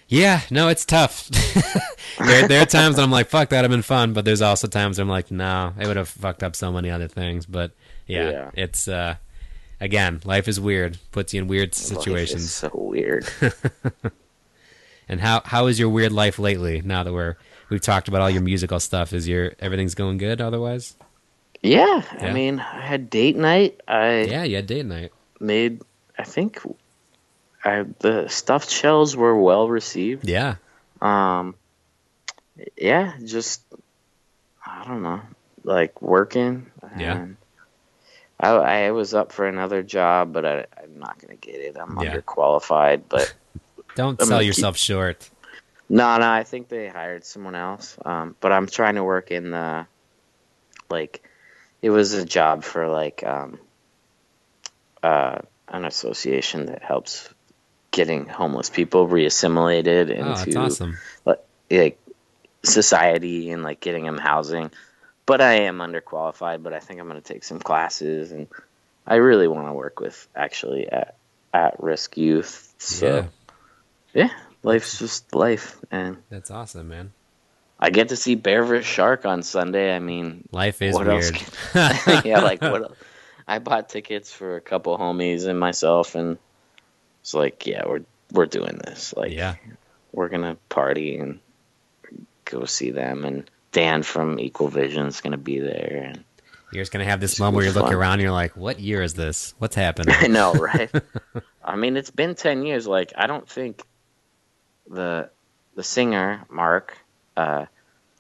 Yeah, no, it's tough. [laughs] there, there are times that I'm like, "Fuck, that'd have been fun," but there's also times I'm like, "No, it would have fucked up so many other things." But yeah, Yeah. it's uh, again, life is weird, puts you in weird situations. so weird. [laughs] And how how is your weird life lately? Now that we're we've talked about all your musical stuff, is your everything's going good? Otherwise, yeah, Yeah. I mean, I had date night. I yeah, you had date night. made. I think I the stuffed shells were well received. Yeah, Um, yeah, just I don't know, like working. Yeah. I I was up for another job, but I, I'm not gonna get it. I'm Yeah. underqualified. But don't I'm sell yourself short. no, no, I think they hired someone else. Um, but I'm trying to work in the like it was a job for like um uh an association that helps getting homeless people reassimilated into Oh, that's awesome. like society and like getting them housing. But I am underqualified. But I think I'm going to take some classes, and I really want to work with actually at at risk youth. So yeah, yeah. life's just life, and that's awesome, man. I get to see Bear vs Shark on Sunday. I mean, Life is What else weird. [laughs] yeah, like what? I bought tickets for a couple homies and myself, and it's like, yeah, we're we're doing this. Like, yeah, we're gonna party and go see them and Dan from Equal Vision's gonna be there and you're just gonna have this moment where you be look around, and you're like, "What year is this? What's [laughs] happening?" I know, right? [laughs] I mean it's been ten years, like I don't think the the singer, Mark, uh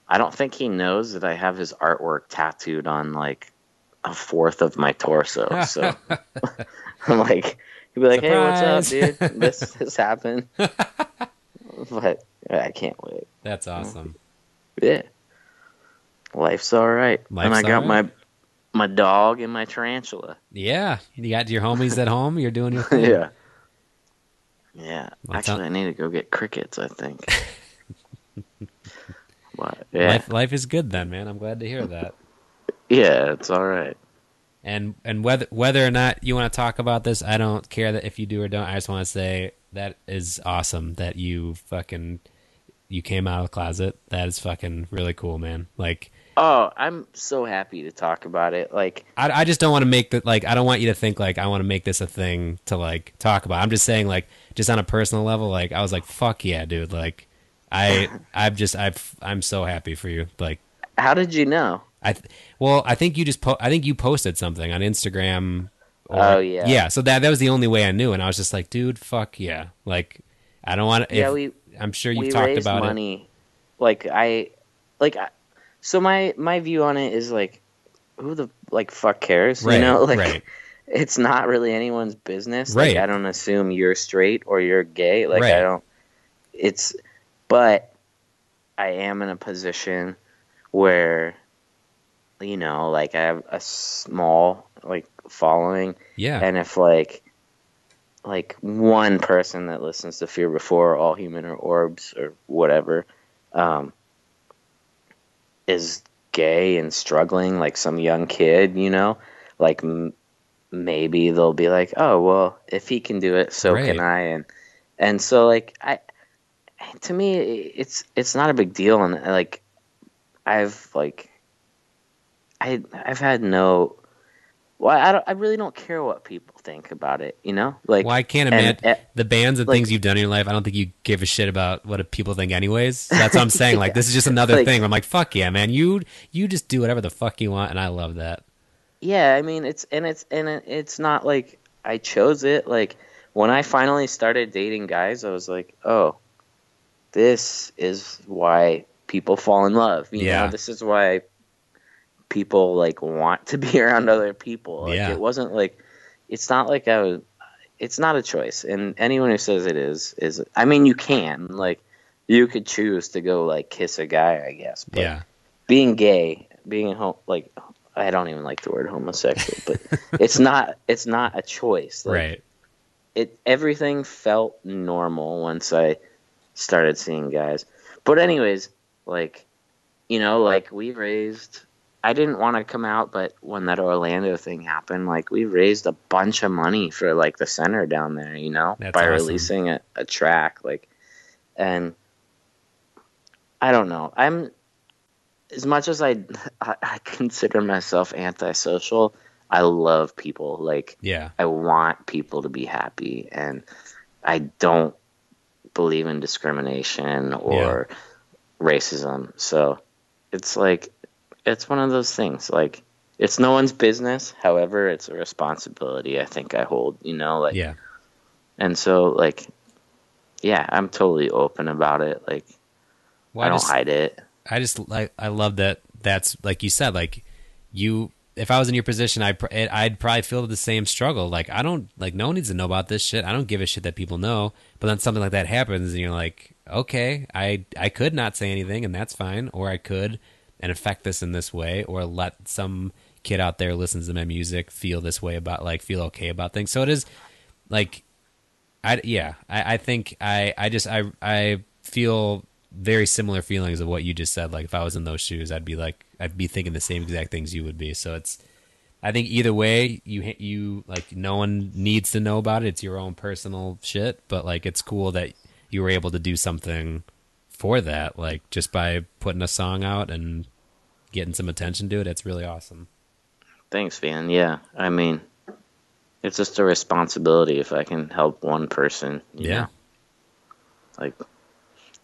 I don't think he knows that I have his artwork tattooed on like a fourth of my torso. So [laughs] [laughs] I'm like he'd be like, Hey, what's up, dude? This [laughs] this happened. but I can't wait. That's awesome. Yeah. Life's all right. and I got all my my dog and my tarantula. Yeah, you got your homies at home. You're doing your thing. yeah. Yeah. Well, Actually, tell- I need to go get crickets. I think. [laughs] but yeah, Life, life is good then, man. I'm glad to hear that. [laughs] yeah, it's all right. And and whether whether or not you want to talk about this, I don't care that if you do or don't. I just want to say that is awesome that you fucking you came out of the closet. That is fucking really cool, man. Like Oh, I'm so happy to talk about it. Like, I, I just don't want to make that like I don't want you to think like I want to make this a thing to like talk about. I'm just saying like just on a personal level, like I was like fuck yeah, dude. Like I [laughs] I've just I've I'm so happy for you. Like how did you know? I th- well I think you just po- I think you posted something on Instagram. Oh, yeah. yeah. So that that was the only way I knew, and I was just like, dude, fuck yeah. Like I don't want to. yeah, we I'm sure you've we talked about it. money. Like I, like I, so my my view on it is like, who the like fuck cares? Right, you know, [laughs] like right. it's not really anyone's business. Right. Like I don't assume you're straight or you're gay. Like Right. I don't. It's, but I am in a position where, you know, like I have a small like following, Yeah. and if like like one person that listens to Fear Before All Human or Orbs or whatever um, is gay and struggling, like some young kid, you know, like m- maybe they'll be like, oh well, if he can do it, so can I, and and so like I, to me, it's it's not a big deal, and uh, like I've like I I've had no. Well, I don't. I really don't care what people think about it. You know, like well, I can't and- imagine eh, the bands and like- things you've done in your life. I don't think you give a shit about what people think, anyways. So [laughs] that's what I'm saying. Like this is just another Like- thing. I'm like, fuck yeah, man. You you just do whatever the fuck you want, and I love that. yeah. I mean, it's and it's and it's not like I chose it. Like when I finally started dating guys, I was like, oh, this is why people fall in love. You Yeah. know, this is why people like want to be [laughs] around other people. Like Yeah. it wasn't like it's not like I was it's not a choice. And anyone who says it is is I mean you can. Like you could choose to go like kiss a guy, I guess. But yeah. being gay, being home, like I don't even like the word homosexual, but [laughs] it's not it's not a choice. Like, right. it everything felt normal once I started seeing guys. But anyways, like you know, like we raised I didn't want to come out, but when that Orlando thing happened, like we raised a bunch of money for like the center down there, you know, That's by awesome. releasing a, a track, like, and I don't know. I'm as much as I [laughs] I, I consider myself antisocial. I love people. Like Yeah. I want people to be happy, and I don't believe in discrimination or racism. So it's like it's one of those things. Like it's no one's business. However, it's a responsibility I think I hold. You know, like Yeah. and so like yeah, I'm totally open about it. Like Well, I don't just- hide it. I just like I love that that's like you said like you if I was in your position I I'd probably feel the same struggle like I don't like no one needs to know about this shit I don't give a shit that people know but then something like that happens and you're like okay I I could not say anything and that's fine or I could and affect this in this way or let some kid out there listens to my music feel this way about like feel okay about things so it is like I yeah, I, I think I I just I I feel very similar feelings of what you just said. Like if I was in those shoes, I'd be like I'd be thinking the same exact things you would be. So it's I think either way, you you like no one needs to know about it. It's your own personal shit, but like it's cool that you were able to do something for that, like just by putting a song out and getting some attention to it. It's really awesome. Thanks, Van. Yeah, I mean, it's just a responsibility if I can help one person. you Yeah. know? Like,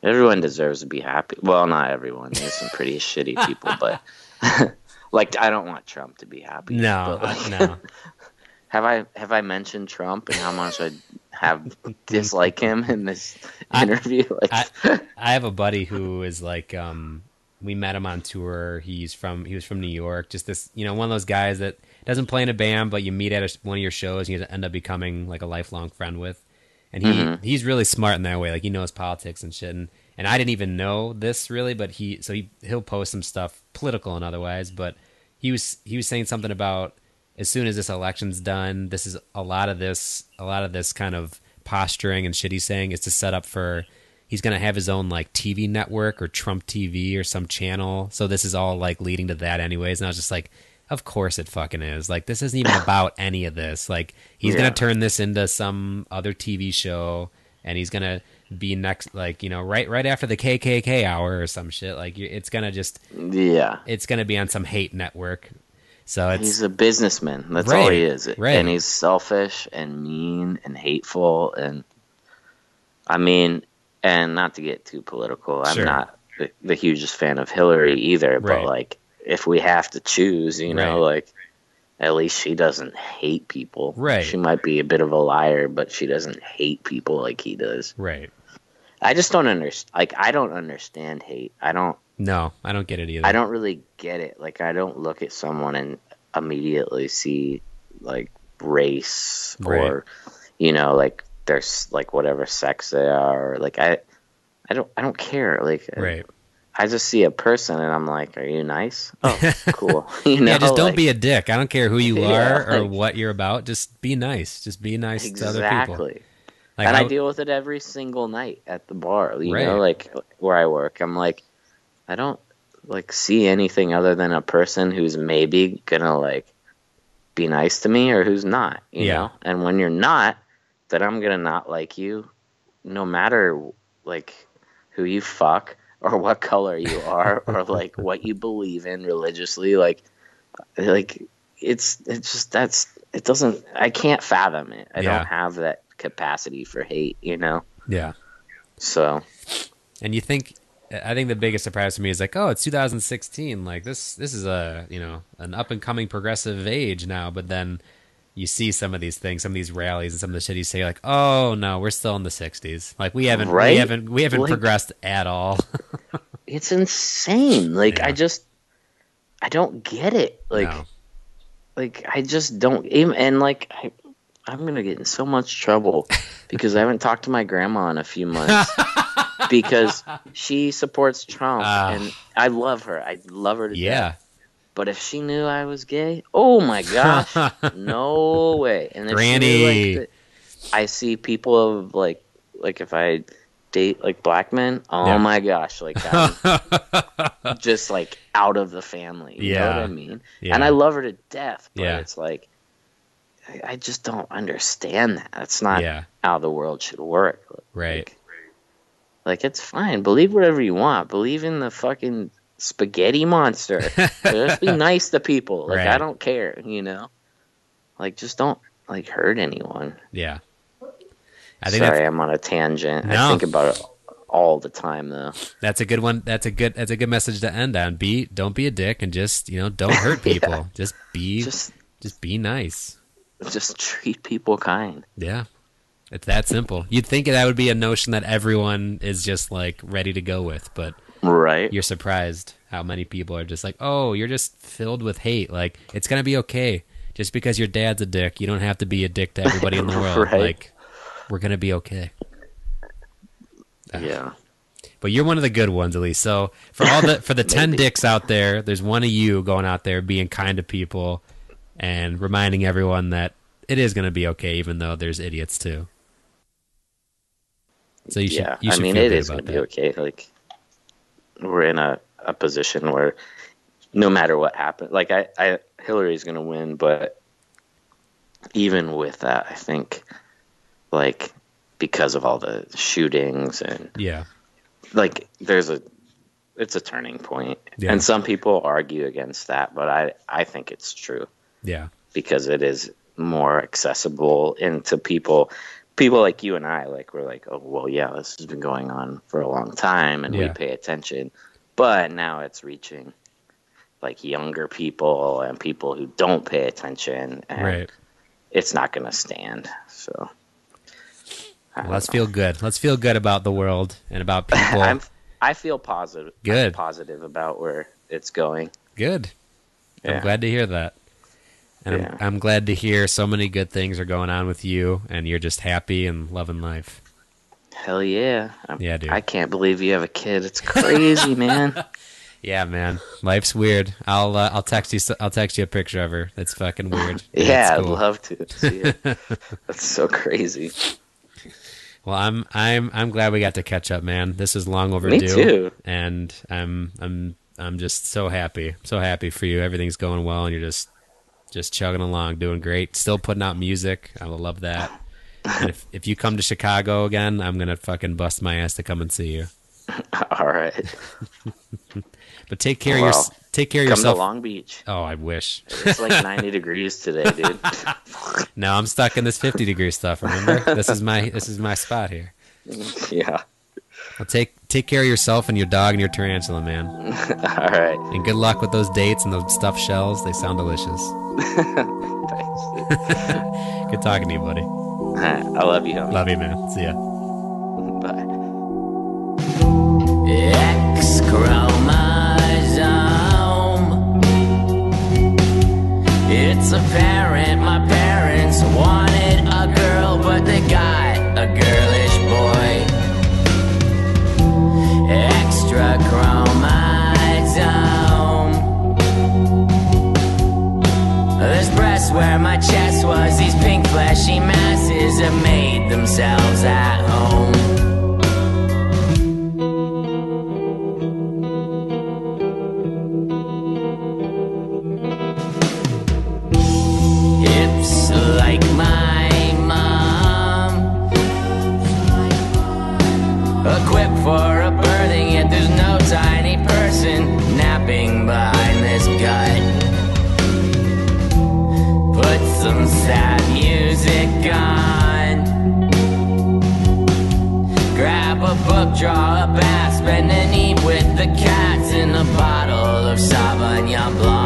everyone deserves to be happy. Well, not everyone. There's some pretty [laughs] shitty people, but [laughs] like, I don't want Trump to be happy. No, like, no. [laughs] have I have I mentioned Trump and how much I have dislike him in this I- interview? Like, I, I have a buddy who is like um we met him on tour. He's from he was from new york. Just this you know one of those guys that doesn't play in a band but you meet at a, one of your shows and you end up becoming like a lifelong friend with. And he Mhm. he's really smart in that way. Like he knows politics and shit. And, and i didn't even know this really but he so he he'll post some stuff political and otherwise but he was he was saying something about as soon as this election's done, this is a lot of this a lot of this kind of posturing and shit he's saying is to set up for he's gonna have his own like TV network or Trump TV or some channel. So this is all like leading to that anyways. And I was just like, of course it fucking is. Like this isn't even [laughs] about any of this. Like he's Yeah. gonna turn this into some other TV show and he's gonna be next like you know right right after the KKK hour or some shit like it's gonna just Yeah. it's gonna be on some hate network so it's He's a businessman. That's all he is. right. And he's selfish and mean and hateful. And I mean, and not to get too political, I'm Sure. not the, the hugest fan of Hillary either. But Right. like, if we have to choose, you know, Right. like at least she doesn't hate people. Right. She might be a bit of a liar, but she doesn't hate people like he does. right I just don't understand. Like, I don't understand hate. I don't. no i don't get it either I don't really get it. Like I don't look at someone and immediately see like race or you know like there's like whatever sex they are or like I I don't I don't care. Like uh, right I just see a person and I'm like, are you nice? [laughs] Oh, cool. [laughs] You know, yeah just don't like, be a dick i don't care who you [laughs] Yeah, are or like- what you're about just be nice just be nice to other people exactly. like and I how- deal with it every single night at the bar. You Right. know, like where I work. I'm like, I don't like see anything other than a person who's maybe gonna like be nice to me or who's not. You Yeah. know, and when you're not, then I'm gonna not like you, no matter like who you fuck or what color you are [laughs] or like what you believe in religiously. Like, like it's it's just that's it doesn't I can't fathom it. I Yeah. don't have that capacity for hate, you know. yeah So and you think i think the biggest surprise to me is like oh it's 2016 like this this is a you know an up and coming progressive age now but then you see some of these things some of these rallies and some of the shit you say like oh no we're still in the 60s like we haven't we haven't we haven't Like- progressed at all [laughs] it's insane. Like Yeah. I just I don't get it. Like No. like I just don't even and like I I'm gonna get in so much trouble [laughs] because I haven't talked to my grandma in a few months because [laughs] she supports Trump Ah. and I love her. I love her to yeah death. But if she knew I was gay, oh my gosh, [laughs] no way. And if she knew, like, I see people of like like if I date like black men, oh Yeah. my gosh, like [laughs] just like out of the family. You know what Yeah. I mean? Yeah. And I love her to death, but Yeah. it's like I, I just don't understand that. That's not yeah how the world should work. right Like, like it's fine. Believe whatever you want. Believe in the fucking spaghetti monster. just be [laughs] nice to people. Like I don't care, you know? Like just don't like hurt anyone. yeah i think Sorry, I'm on a tangent. No. I think about it all the time though. that's a good one that's a good that's a good message to end on be don't be a dick and just you know don't hurt [laughs] people just be Just just be nice just treat people kind. Yeah. It's that simple. You'd think that would be a notion that everyone is just like ready to go with, but Right. you're surprised how many people are just like, "Oh, you're just filled with hate. Like it's going to be okay. Just because your dad's a dick, you don't have to be a dick to everybody in the [laughs] world. Right. Like we're going to be okay." yeah. But you're one of the good ones at least. So, for all the for the [laughs] 10 dicks out there, there's one of you going out there being kind to people and reminding everyone that it is going to be okay even though there's idiots too. So you should yeah. you should I mean feel it is gonna that. be okay. Like we're in a, a position where no matter what happens like I, I Hillary's gonna win, but even with that I think like because of all the shootings and Yeah. like there's a it's a turning point. Yeah. And some people argue against that, but I, I think it's true Yeah. because it is more accessible into people people like you and I like we're like, oh well yeah, this has been going on for a long time and we pay attention. But now it's reaching like younger people and people who don't pay attention and Right. it's not gonna stand. So Well, let's know. feel good. Let's feel good about the world and about [laughs] people. I'm I feel positive Good. positive about where it's going. good. I'm glad to hear that. And Yeah. I'm, I'm glad to hear so many good things are going on with you and you're just happy and loving life. Hell yeah. I'm- Yeah, dude. I can't believe you have a kid. It's crazy, man. [laughs] Yeah, man, life's weird. I'll uh, I'll text you. I'll text you a picture of her. It's fucking weird. [laughs] Yeah, It's I'd love to see it. [laughs] That's so crazy. Well, I'm I'm I'm glad we got to catch up, man. This is long overdue. Me too. And I'm I'm I'm just so happy, so happy for you. Everything's going well, and you're just just chugging along, doing great. Still putting out music. I love that. And if if you come to Chicago again, I'm gonna fucking bust my ass to come and see you. [laughs] All right. [laughs] But take care of your take care of Come yourself. to Long Beach. Oh, I wish. It's like [laughs] 90 degrees today, dude. No, I'm stuck in this 50 degree stuff. Remember, this is my this is my spot here. yeah. Well, take take care of yourself and your dog and your tarantula, man. All right. And good luck with those dates and those stuffed shells. They sound delicious. Thanks. [laughs] Good talking to you, buddy. I love you, homie. Love you, man. See ya. Bye. X chromosome. It's apparent my parents wanted where my chest was. These pink fleshy masses have made themselves at home. Sad music on. Grab a book, draw a bath, spend an eat with the cats in a bottle of Sauvignon Blanc.